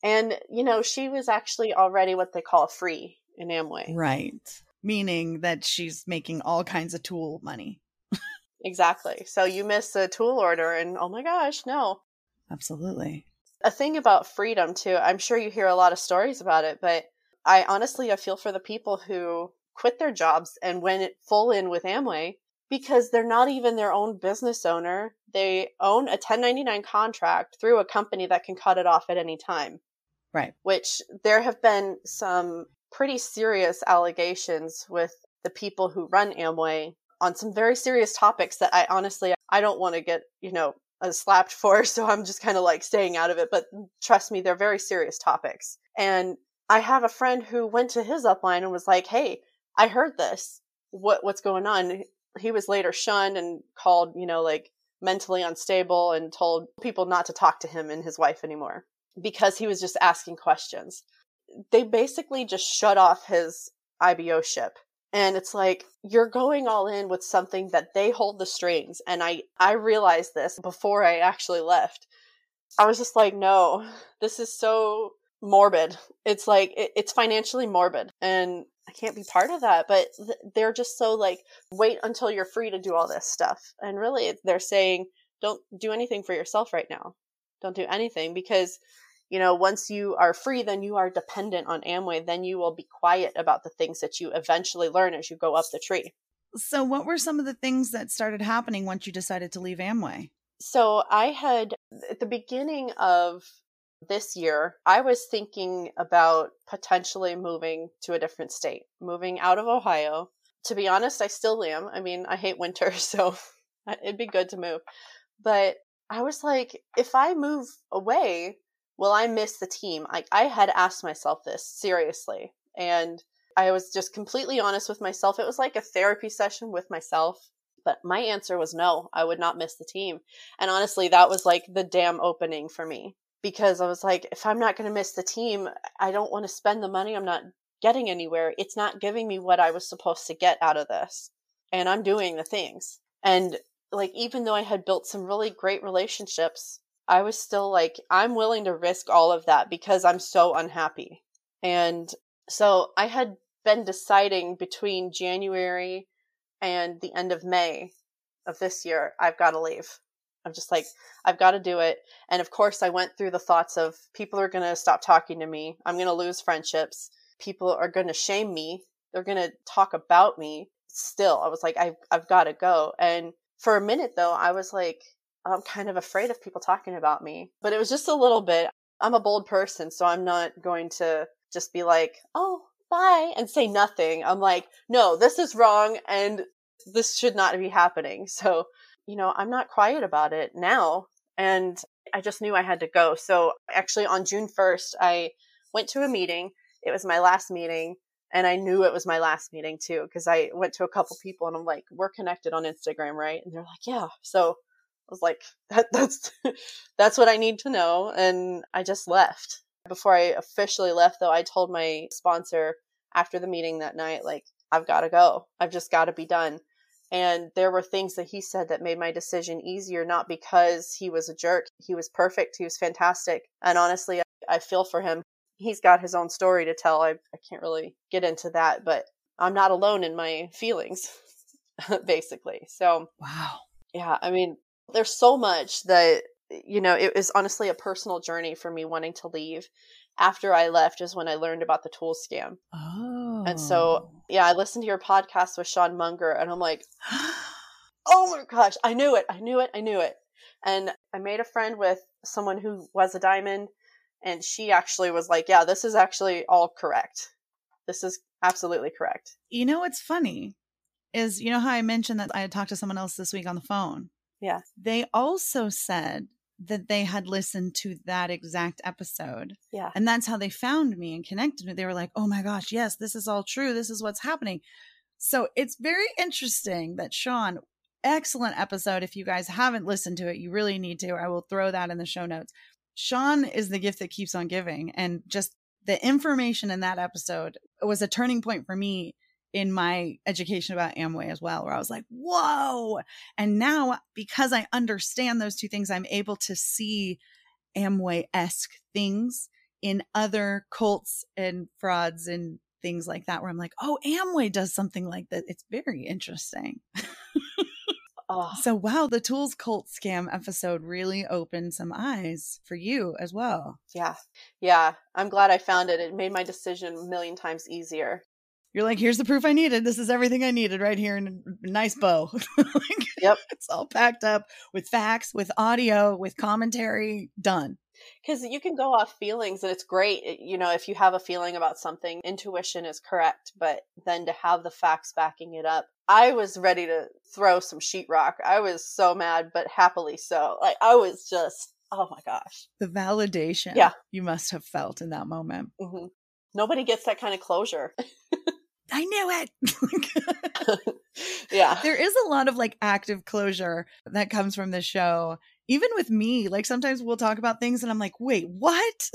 And, you know, she was actually already what they call free in Amway. Right. Meaning that she's making all kinds of tool money. exactly. So you miss a tool order and oh my gosh, no. Absolutely. A thing about freedom too, I'm sure you hear a lot of stories about it, but I honestly I feel for the people who quit their jobs and went full in with Amway because they're not even their own business owner. They own a 1099 contract through a company that can cut it off at any time. Right. Which there have been some pretty serious allegations with the people who run Amway on some very serious topics that I honestly I don't want to get, you know, uh, slapped for, so I'm just kind of like staying out of it, but trust me, they're very serious topics. And I have a friend who went to his upline and was like, "Hey, I heard this. What what's going on?" He was later shunned and called, you know, like mentally unstable and told people not to talk to him and his wife anymore because he was just asking questions. They basically just shut off his IBO ship. And it's like you're going all in with something that they hold the strings and I I realized this before I actually left. I was just like, "No, this is so morbid. It's like it, it's financially morbid and I can't be part of that, but th- they're just so like wait until you're free to do all this stuff. And really they're saying don't do anything for yourself right now. Don't do anything because you know, once you are free, then you are dependent on Amway. Then you will be quiet about the things that you eventually learn as you go up the tree. So, what were some of the things that started happening once you decided to leave Amway? So, I had at the beginning of this year, I was thinking about potentially moving to a different state, moving out of Ohio. To be honest, I still am. I mean, I hate winter, so it'd be good to move. But I was like, if I move away, will I miss the team? I, I had asked myself this seriously. And I was just completely honest with myself. It was like a therapy session with myself. But my answer was no, I would not miss the team. And honestly, that was like the damn opening for me because I was like, if I'm not going to miss the team, I don't want to spend the money. I'm not getting anywhere. It's not giving me what I was supposed to get out of this. And I'm doing the things. And like, even though I had built some really great relationships I was still like, I'm willing to risk all of that because I'm so unhappy. And so I had been deciding between January and the end of May of this year, I've got to leave. I'm just like, I've got to do it. And of course, I went through the thoughts of people are going to stop talking to me. I'm going to lose friendships. People are going to shame me. They're going to talk about me. Still, I was like, I've, I've got to go. And for a minute, though, I was like, I'm kind of afraid of people talking about me. But it was just a little bit. I'm a bold person, so I'm not going to just be like, oh, bye, and say nothing. I'm like, no, this is wrong, and this should not be happening. So, you know, I'm not quiet about it now. And I just knew I had to go. So, actually, on June 1st, I went to a meeting. It was my last meeting. And I knew it was my last meeting too, because I went to a couple people and I'm like, we're connected on Instagram, right? And they're like, yeah. So was like, that, that's that's what I need to know, and I just left. Before I officially left, though, I told my sponsor after the meeting that night, like, I've got to go. I've just got to be done. And there were things that he said that made my decision easier, not because he was a jerk. He was perfect. He was fantastic. And honestly, I, I feel for him. He's got his own story to tell. I, I can't really get into that, but I'm not alone in my feelings, basically. So, wow. Yeah. I mean, there's so much that you know it was honestly a personal journey for me wanting to leave after i left is when i learned about the tool scam. Oh and so oh. yeah i listened to your podcast with sean munger and i'm like oh my gosh i knew it i knew it i knew it. And i made a friend with someone who was a diamond and she actually was like yeah this is actually all correct. This is absolutely correct. You know what's funny is you know how i mentioned that i had talked to someone else this week on the phone yeah. They also said that they had listened to that exact episode. Yeah. And that's how they found me and connected me. They were like, oh my gosh, yes, this is all true. This is what's happening. So it's very interesting that Sean, excellent episode. If you guys haven't listened to it, you really need to. I will throw that in the show notes. Sean is the gift that keeps on giving. And just the information in that episode was a turning point for me in my education about Amway as well, where I was like, whoa. And now, because I understand those two things, I'm able to see Amway esque things in other cults and frauds and things like that where I'm like, oh, Amway does something like that. It's very interesting. oh. So, wow, the Tools Cult scam episode really opened some eyes for you as well. Yeah. Yeah. I'm glad I found it. It made my decision a million times easier. You're like, here's the proof I needed. This is everything I needed right here in a nice bow. like, yep. It's all packed up with facts, with audio, with commentary, done because you can go off feelings and it's great you know if you have a feeling about something intuition is correct but then to have the facts backing it up i was ready to throw some sheetrock i was so mad but happily so like i was just oh my gosh the validation yeah you must have felt in that moment mm-hmm. nobody gets that kind of closure I knew it. yeah. There is a lot of like active closure that comes from this show even with me, like sometimes we'll talk about things and I'm like, wait, what?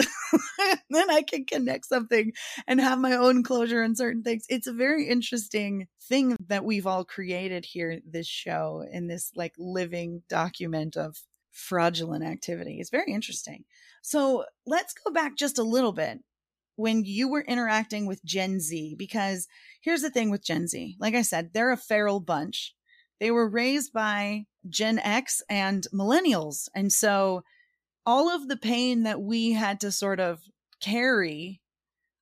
then I can connect something and have my own closure in certain things. It's a very interesting thing that we've all created here, this show, in this like living document of fraudulent activity. It's very interesting. So let's go back just a little bit when you were interacting with Gen Z, because here's the thing with Gen Z. Like I said, they're a feral bunch. They were raised by Gen X and millennials. And so all of the pain that we had to sort of carry,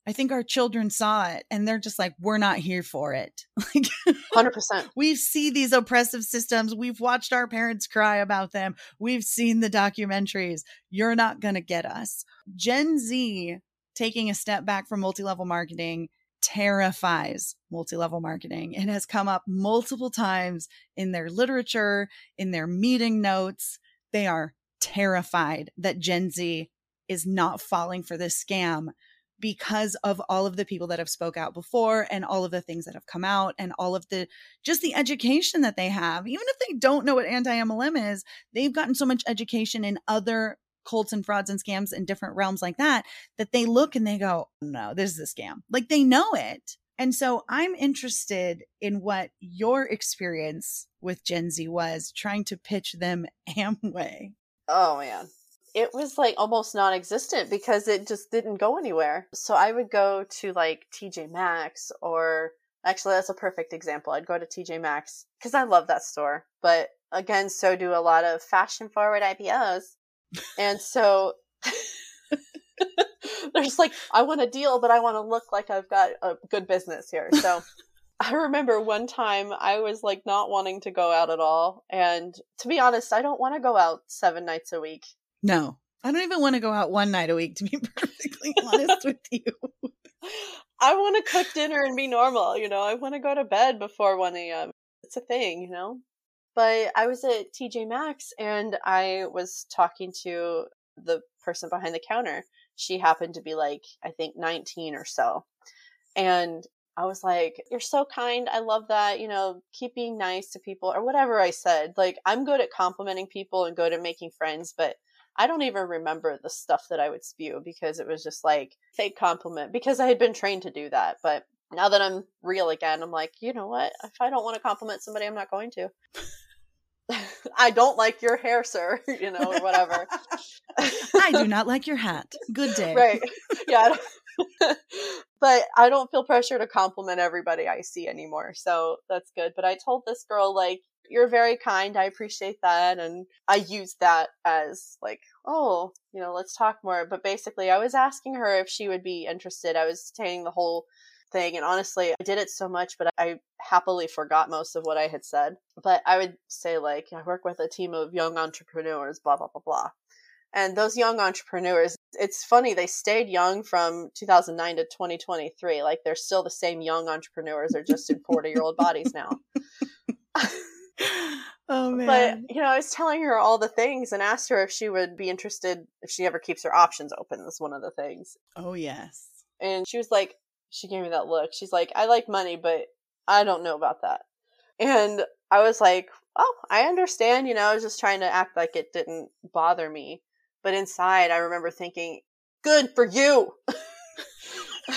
I think our children saw it and they're just like, we're not here for it. like 100%. We see these oppressive systems. We've watched our parents cry about them. We've seen the documentaries. You're not going to get us. Gen Z taking a step back from multi level marketing terrifies multi level marketing. It has come up multiple times in their literature, in their meeting notes. They are terrified that Gen Z is not falling for this scam because of all of the people that have spoke out before and all of the things that have come out and all of the just the education that they have even if they don't know what anti-mlm is they've gotten so much education in other cults and frauds and scams in different realms like that that they look and they go no this is a scam. Like they know it. And so i'm interested in what your experience with gen z was trying to pitch them amway. Oh man. It was like almost non-existent because it just didn't go anywhere. So i would go to like tj maxx or actually that's a perfect example. I'd go to tj maxx because i love that store. But again so do a lot of fashion forward IBOs and so there's like, I want a deal, but I want to look like I've got a good business here. So I remember one time I was like not wanting to go out at all. And to be honest, I don't want to go out seven nights a week. No, I don't even want to go out one night a week, to be perfectly honest with you. I want to cook dinner and be normal, you know. I want to go to bed before 1 a.m. It's a thing, you know. But I was at TJ Maxx and I was talking to the person behind the counter. She happened to be like, I think 19 or so. And I was like, You're so kind. I love that. You know, keep being nice to people or whatever I said. Like, I'm good at complimenting people and good at making friends, but I don't even remember the stuff that I would spew because it was just like fake compliment because I had been trained to do that. But now that I'm real again, I'm like, you know what? If I don't want to compliment somebody, I'm not going to. I don't like your hair, sir, you know, or whatever. I do not like your hat. Good day. Right. Yeah. but I don't feel pressure to compliment everybody I see anymore. So that's good. But I told this girl, like, you're very kind. I appreciate that. And I used that as, like, oh, you know, let's talk more. But basically, I was asking her if she would be interested. I was saying the whole thing. And honestly, I did it so much, but I happily forgot most of what I had said. But I would say, like, I work with a team of young entrepreneurs, blah, blah, blah, blah. And those young entrepreneurs, it's funny, they stayed young from 2009 to 2023. Like, they're still the same young entrepreneurs, they're just in 40 year old bodies now. oh man. But you know, I was telling her all the things and asked her if she would be interested if she ever keeps her options open. That's one of the things. Oh yes. And she was like, she gave me that look. She's like, I like money, but I don't know about that. And I was like, oh, I understand. You know, I was just trying to act like it didn't bother me. But inside, I remember thinking, good for you.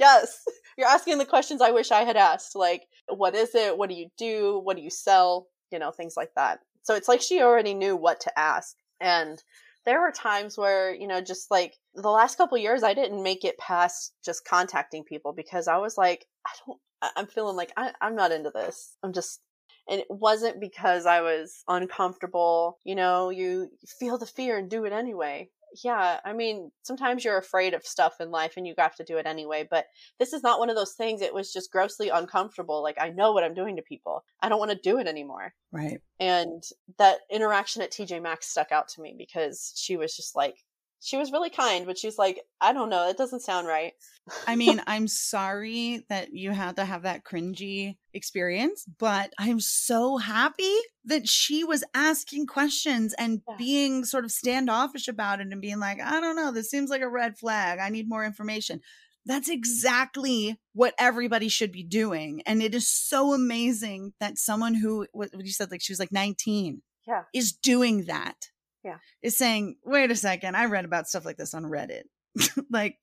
yes. You're asking the questions I wish I had asked. Like, what is it? What do you do? What do you sell? You know, things like that. So it's like she already knew what to ask. And there were times where, you know, just like the last couple years, I didn't make it past just contacting people because I was like, I don't, I'm feeling like I, I'm not into this. I'm just, and it wasn't because I was uncomfortable. You know, you feel the fear and do it anyway yeah, I mean, sometimes you're afraid of stuff in life and you have to do it anyway, but this is not one of those things. It was just grossly uncomfortable. Like, I know what I'm doing to people. I don't want to do it anymore. Right. And that interaction at TJ Maxx stuck out to me because she was just like, she was really kind, but she's like, I don't know, it doesn't sound right. I mean, I'm sorry that you had to have that cringy experience, but I'm so happy that she was asking questions and yeah. being sort of standoffish about it and being like, I don't know, this seems like a red flag. I need more information. That's exactly what everybody should be doing. And it is so amazing that someone who, what you said, like she was like 19, yeah. is doing that yeah. is saying wait a second i read about stuff like this on reddit. Like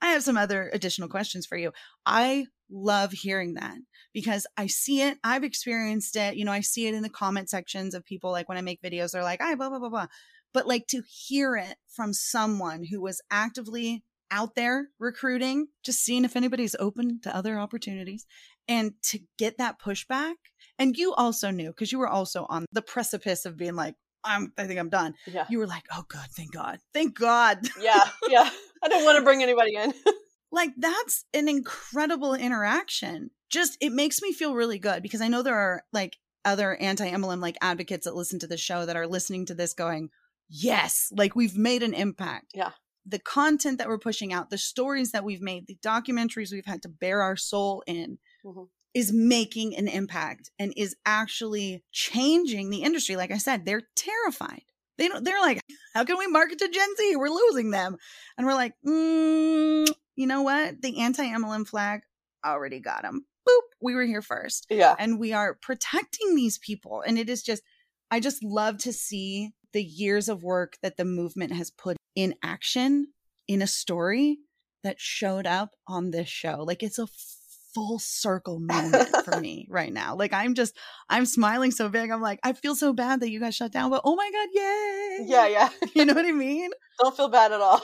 i have some other additional questions for you. I love hearing that because i see it i've experienced it you know i see it in the comment sections of people like when i make videos they're like i blah blah blah blah. But like to hear it from someone who was actively out there recruiting just seeing if anybody's open to other opportunities and to get that pushback and you also knew because you were also on the precipice of being like I'm I think I'm done. Yeah. You were like, oh good, thank God. Thank God. Yeah. Yeah. I don't want to bring anybody in. like that's an incredible interaction. Just it makes me feel really good because I know there are like other anti-MLM like advocates that listen to the show that are listening to this going, yes, like we've made an impact. Yeah. The content that we're pushing out, the stories that we've made, the documentaries we've had to bear our soul in. Mm-hmm is making an impact and is actually changing the industry. Like I said, they're terrified. They don't, they're like, how can we market to Gen Z? We're losing them. And we're like, mm, you know what? The anti MLM flag already got them. Boop. We were here first. Yeah. And we are protecting these people. And it is just, I just love to see the years of work that the movement has put in action in a story that showed up on this show. Like it's a full circle moment for me right now. Like I'm just I'm smiling so big. I'm like, I feel so bad that you guys shut down, but oh my god, yay. Yeah, yeah. you know what I mean? Don't feel bad at all.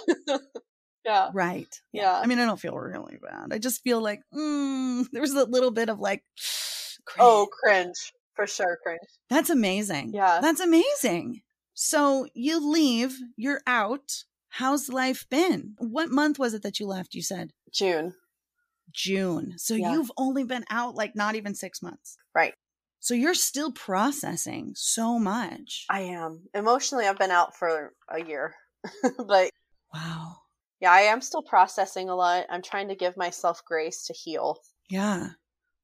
yeah. Right. Yeah. I mean, I don't feel really bad. I just feel like mm, there was a little bit of like cringe. Oh, cringe. For sure, cringe. That's amazing. Yeah. That's amazing. So you leave, you're out. How's life been? What month was it that you left? You said June. June. So yeah. you've only been out like not even six months. Right. So you're still processing so much. I am. Emotionally, I've been out for a year. but wow. Yeah, I am still processing a lot. I'm trying to give myself grace to heal. Yeah.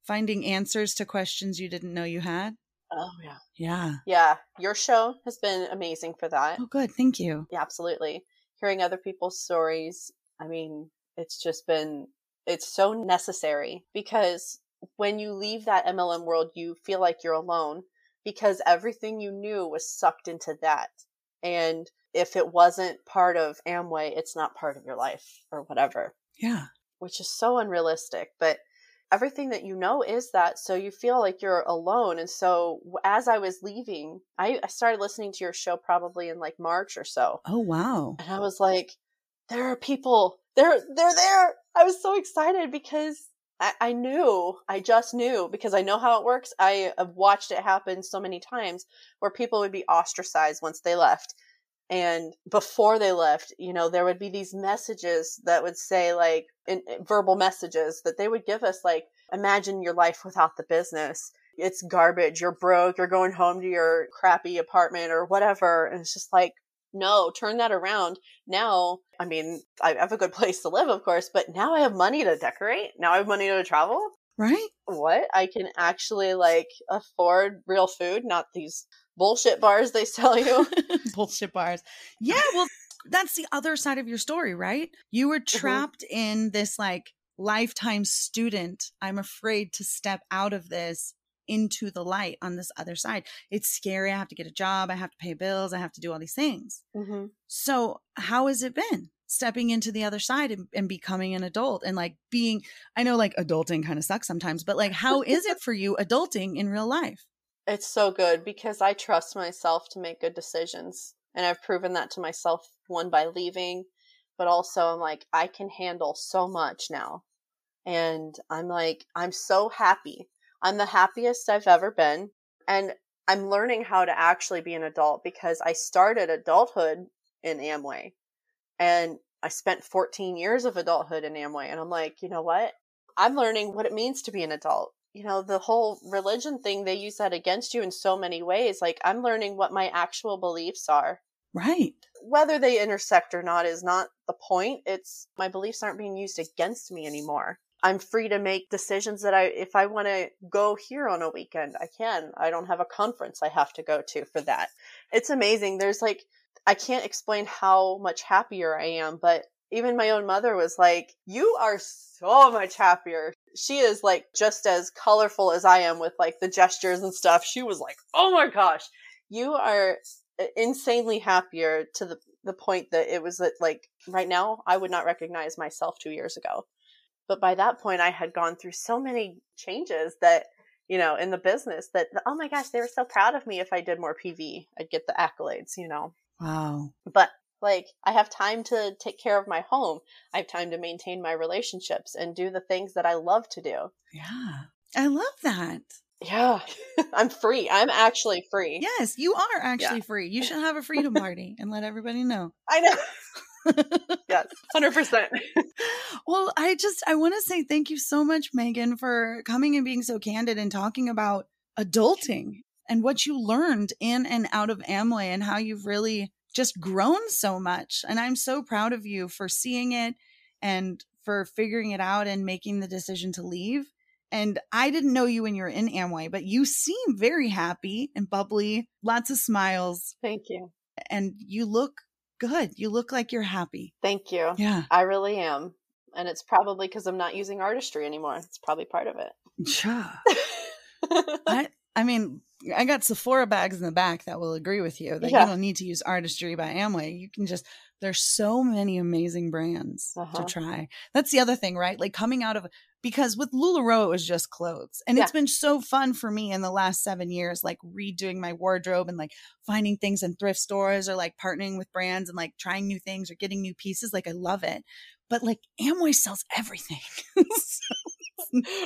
Finding answers to questions you didn't know you had. Oh, yeah. Yeah. Yeah. Your show has been amazing for that. Oh, good. Thank you. Yeah, absolutely. Hearing other people's stories. I mean, it's just been it's so necessary because when you leave that MLM world, you feel like you're alone because everything you knew was sucked into that. And if it wasn't part of Amway, it's not part of your life or whatever. Yeah. Which is so unrealistic. But everything that you know is that. So you feel like you're alone. And so as I was leaving, I, I started listening to your show probably in like March or so. Oh, wow. And I was like, there are people they're they're there. I was so excited because I, I knew, I just knew because I know how it works. I have watched it happen so many times where people would be ostracized once they left. And before they left, you know, there would be these messages that would say, like, in, in verbal messages that they would give us, like, imagine your life without the business. It's garbage. You're broke. You're going home to your crappy apartment or whatever. And it's just like, no, turn that around. Now, I mean, I have a good place to live, of course, but now I have money to decorate. Now I have money to travel. Right? What? I can actually like afford real food, not these bullshit bars they sell you. bullshit bars. Yeah, well, that's the other side of your story, right? You were mm-hmm. trapped mm-hmm. in this like lifetime student. I'm afraid to step out of this into the light on this other side. It's scary. I have to get a job. I have to pay bills. I have to do all these things. Mm-hmm. So, how has it been stepping into the other side and, and, becoming an adult and like being? I know like adulting kind of sucks sometimes, but like, how is it for you adulting in real life? It's so good because I trust myself to make good decisions. And I've proven that to myself, one by leaving, but also I'm like, I can handle so much now. And I'm like, I'm so happy. I'm the happiest I've ever been. And I'm learning how to actually be an adult because I started adulthood in Amway and I spent 14 years of adulthood in Amway. And I'm like, you know what? I'm learning what it means to be an adult. You know, the whole religion thing, they use that against you in so many ways. Like, I'm learning what my actual beliefs are. Right. Whether they intersect or not is not the point. It's my beliefs aren't being used against me anymore. I'm free to make decisions that I, if I want to go here on a weekend, I can. I don't have a conference I have to go to for that. It's amazing. There's like, I can't explain how much happier I am, but even my own mother was like, You are so much happier. She is like just as colorful as I am with like the gestures and stuff. She was like, Oh my gosh, you are uh, insanely happier to the, the point that it was like right now I would not recognize myself two years ago. But by that point, I had gone through so many changes that, you know, in the business that, oh my gosh, they were so proud of me if I did more PV. I'd get the accolades, you know. Wow. But like, I have time to take care of my home. I have time to maintain my relationships and do the things that I love to do. Yeah. I love that. Yeah. I'm free. I'm actually free. Yes, you are actually yeah. free. You should have a freedom party and let everybody know. I know. yes, 100%. well, I just I want to say thank you so much Meggan for coming and being so candid and talking about adulting and what you learned in and out of Amway and how you've really just grown so much. And I'm so proud of you for seeing it and for figuring it out and making the decision to leave. And I didn't know you when you were in Amway, but you seem very happy and bubbly, lots of smiles. Thank you. And you look good. You look like you're happy. Thank you. Yeah. I really am. And it's probably because I'm not using artistry anymore. It's probably part of it. Yeah. I I mean, I got Sephora bags in the back that will agree with you that yeah. you don't need to use artistry by Amway. You can just there's so many amazing brands uh-huh. to try. That's the other thing, right? Like coming out of because with LuLaRoe it was just clothes. And yeah. it's been so fun for me in the last 7 years like redoing my wardrobe and like finding things in thrift stores or like partnering with brands and like trying new things or getting new pieces. Like I love it. But like Amway sells everything. so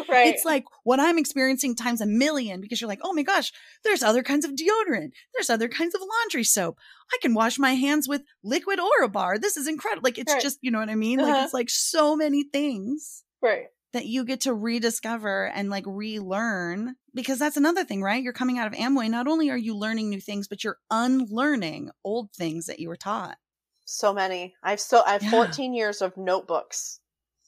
right. It's like what I'm experiencing times a million because you're like, oh my gosh, there's other kinds of deodorant. There's other kinds of laundry soap. I can wash my hands with liquid Orobar. This is incredible. Like it's right. just, you know what I mean? Uh-huh. Like it's like so many things. Right. That you get to rediscover and like relearn because that's another thing, right? You're coming out of Amway. Not only are you learning new things, but you're unlearning old things that you were taught. So many. I've so I have yeah. 14 years of notebooks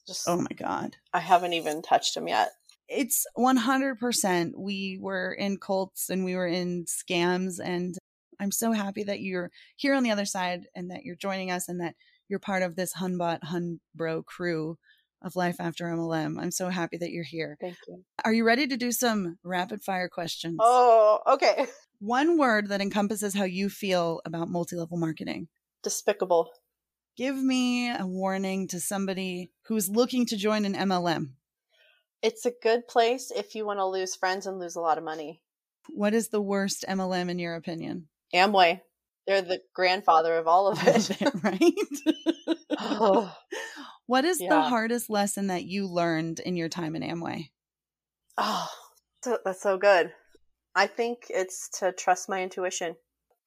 just oh my god, I haven't even touched them yet. It's 100%. We were in cults and we were in scams and I'm so happy that you're here on the other side and that you're joining us and that you're part of this Hunbot Hunbro crew of Life After MLM. I'm so happy that you're here. Thank you. Are you ready to do some rapid fire questions? Oh, okay. One word that encompasses how you feel about multi level marketing despicable give me a warning to somebody who's looking to join an MLM. It's a good place if you want to lose friends and lose a lot of money. What is the worst MLM in your opinion? Amway. They're the grandfather of all of it, right? oh, what is yeah. the hardest lesson that you learned in your time in Amway? Oh, that's so good. I think it's to trust my intuition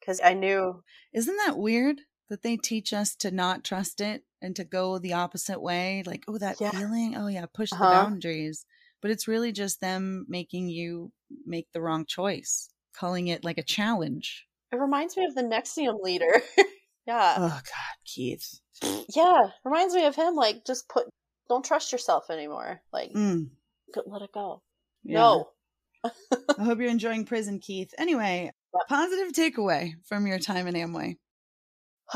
because I knew. Isn't that weird? that they teach us to not trust it and to go the opposite way like oh that yeah. feeling oh yeah push uh-huh. the boundaries but it's really just them making you make the wrong choice calling it like a challenge it reminds me of the NXIVM leader yeah oh god keith yeah reminds me of him like just put don't trust yourself anymore like mm. let it go yeah. no i hope you're enjoying prison keith anyway positive takeaway from your time in amway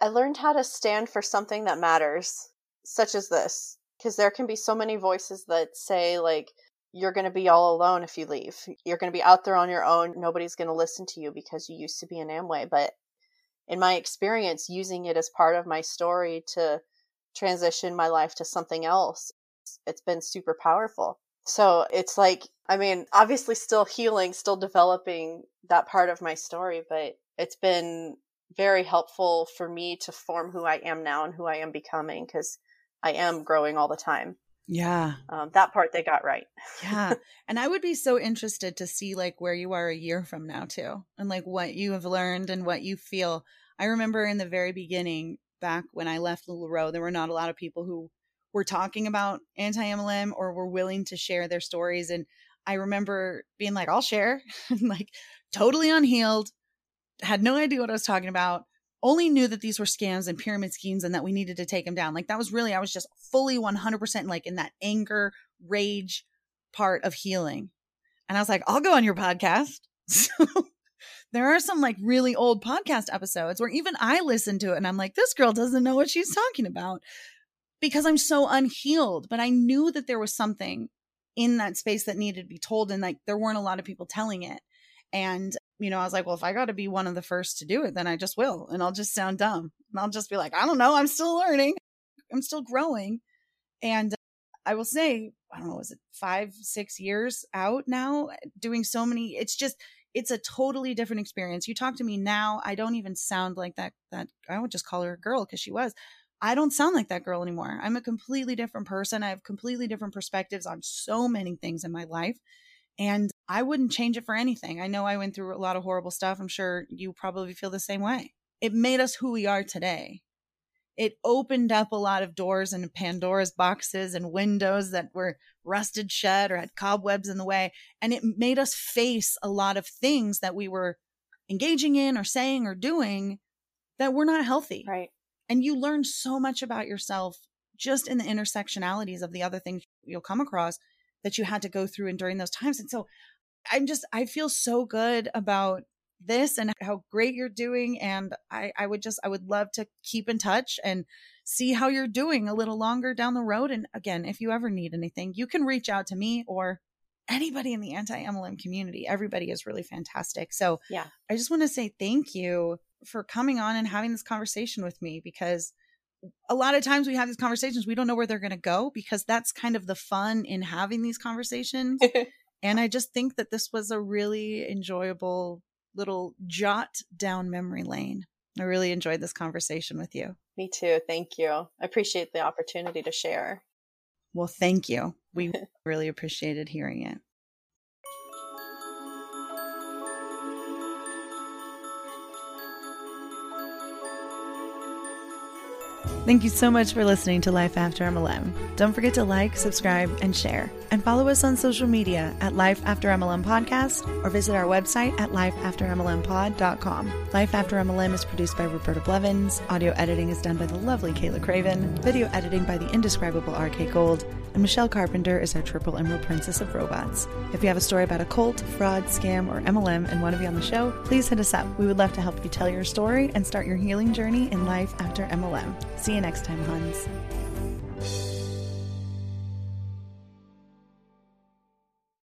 I learned how to stand for something that matters, such as this, because there can be so many voices that say, like, you're going to be all alone if you leave. You're going to be out there on your own. Nobody's going to listen to you because you used to be in Amway. But in my experience, using it as part of my story to transition my life to something else, it's been super powerful. So it's like, I mean, obviously still healing, still developing that part of my story, but it's been very helpful for me to form who I am now and who I am becoming because I am growing all the time. Yeah. Um, that part they got right. yeah. And I would be so interested to see like where you are a year from now too and like what you have learned and what you feel. I remember in the very beginning, back when I left LuLaRoe, there were not a lot of people who were talking about anti MLM or were willing to share their stories. And I remember being like, I'll share, like totally unhealed, had no idea what I was talking about, only knew that these were scams and pyramid schemes and that we needed to take them down. Like that was really, I was just fully 100% like in that anger, rage part of healing. And I was like, I'll go on your podcast. So there are some like really old podcast episodes where even I listen to it and I'm like, this girl doesn't know what she's talking about because I'm so unhealed. But I knew that there was something in that space that needed to be told. And like there weren't a lot of people telling it. And, you know, I was like, well, if I got to be one of the first to do it, then I just will. And I'll just sound dumb. And I'll just be like, I don't know. I'm still learning. I'm still growing. And uh, I will say, I don't know, is it five, six years out now eh, doing so many? It's just, it's a totally different experience. You talk to me now, I don't even sound like that that I would just call her a girl because she was. I don't sound like that girl anymore. I'm a completely different person. I have completely different perspectives on so many things in my life. And I wouldn't change it for anything. I know I went through a lot of horrible stuff. I'm sure you probably feel the same way. It made us who we are today it opened up a lot of doors and Pandora's boxes and windows that were rusted shut or had cobwebs in the way. And it made us face a lot of things that we were engaging in or saying or doing that were not healthy. Right. And you learn so much about yourself just in the intersectionalities of the other things you'll come across that you had to go through and during those times. And so I'm just, I feel so good about this and how great you're doing. And I, I would just, I would love to keep in touch and see how you're doing a little longer down the road. And again, if you ever need anything, you can reach out to me or anybody in the anti MLM community. Everybody is really fantastic. So, yeah, I just want to say thank you for coming on and having this conversation with me because a lot of times we have these conversations, we don't know where they're going to go because that's kind of the fun in having these conversations. and I just think that this was a really enjoyable little jot down memory lane. I really enjoyed this conversation with you. Me too. Thank you. I appreciate the opportunity to share. Well, thank you. We really appreciated hearing it. Thank you so much for listening to Life After MLM. Don't forget to like, subscribe, and share. And follow us on social media at Life After MLM Podcast or visit our website at lifeaftermlmpod.com. Life After MLM is produced by Roberta Blevins. Audio editing is done by the lovely Kayla Craven. Video editing by the indescribable RK Gold and Michelle Carpenter is our triple emerald princess of robots. If you have a story about a cult, fraud, scam, or MLM and want to be on the show, please hit us up. We would love to help you tell your story and start your healing journey in life after MLM. See you next time, Huns.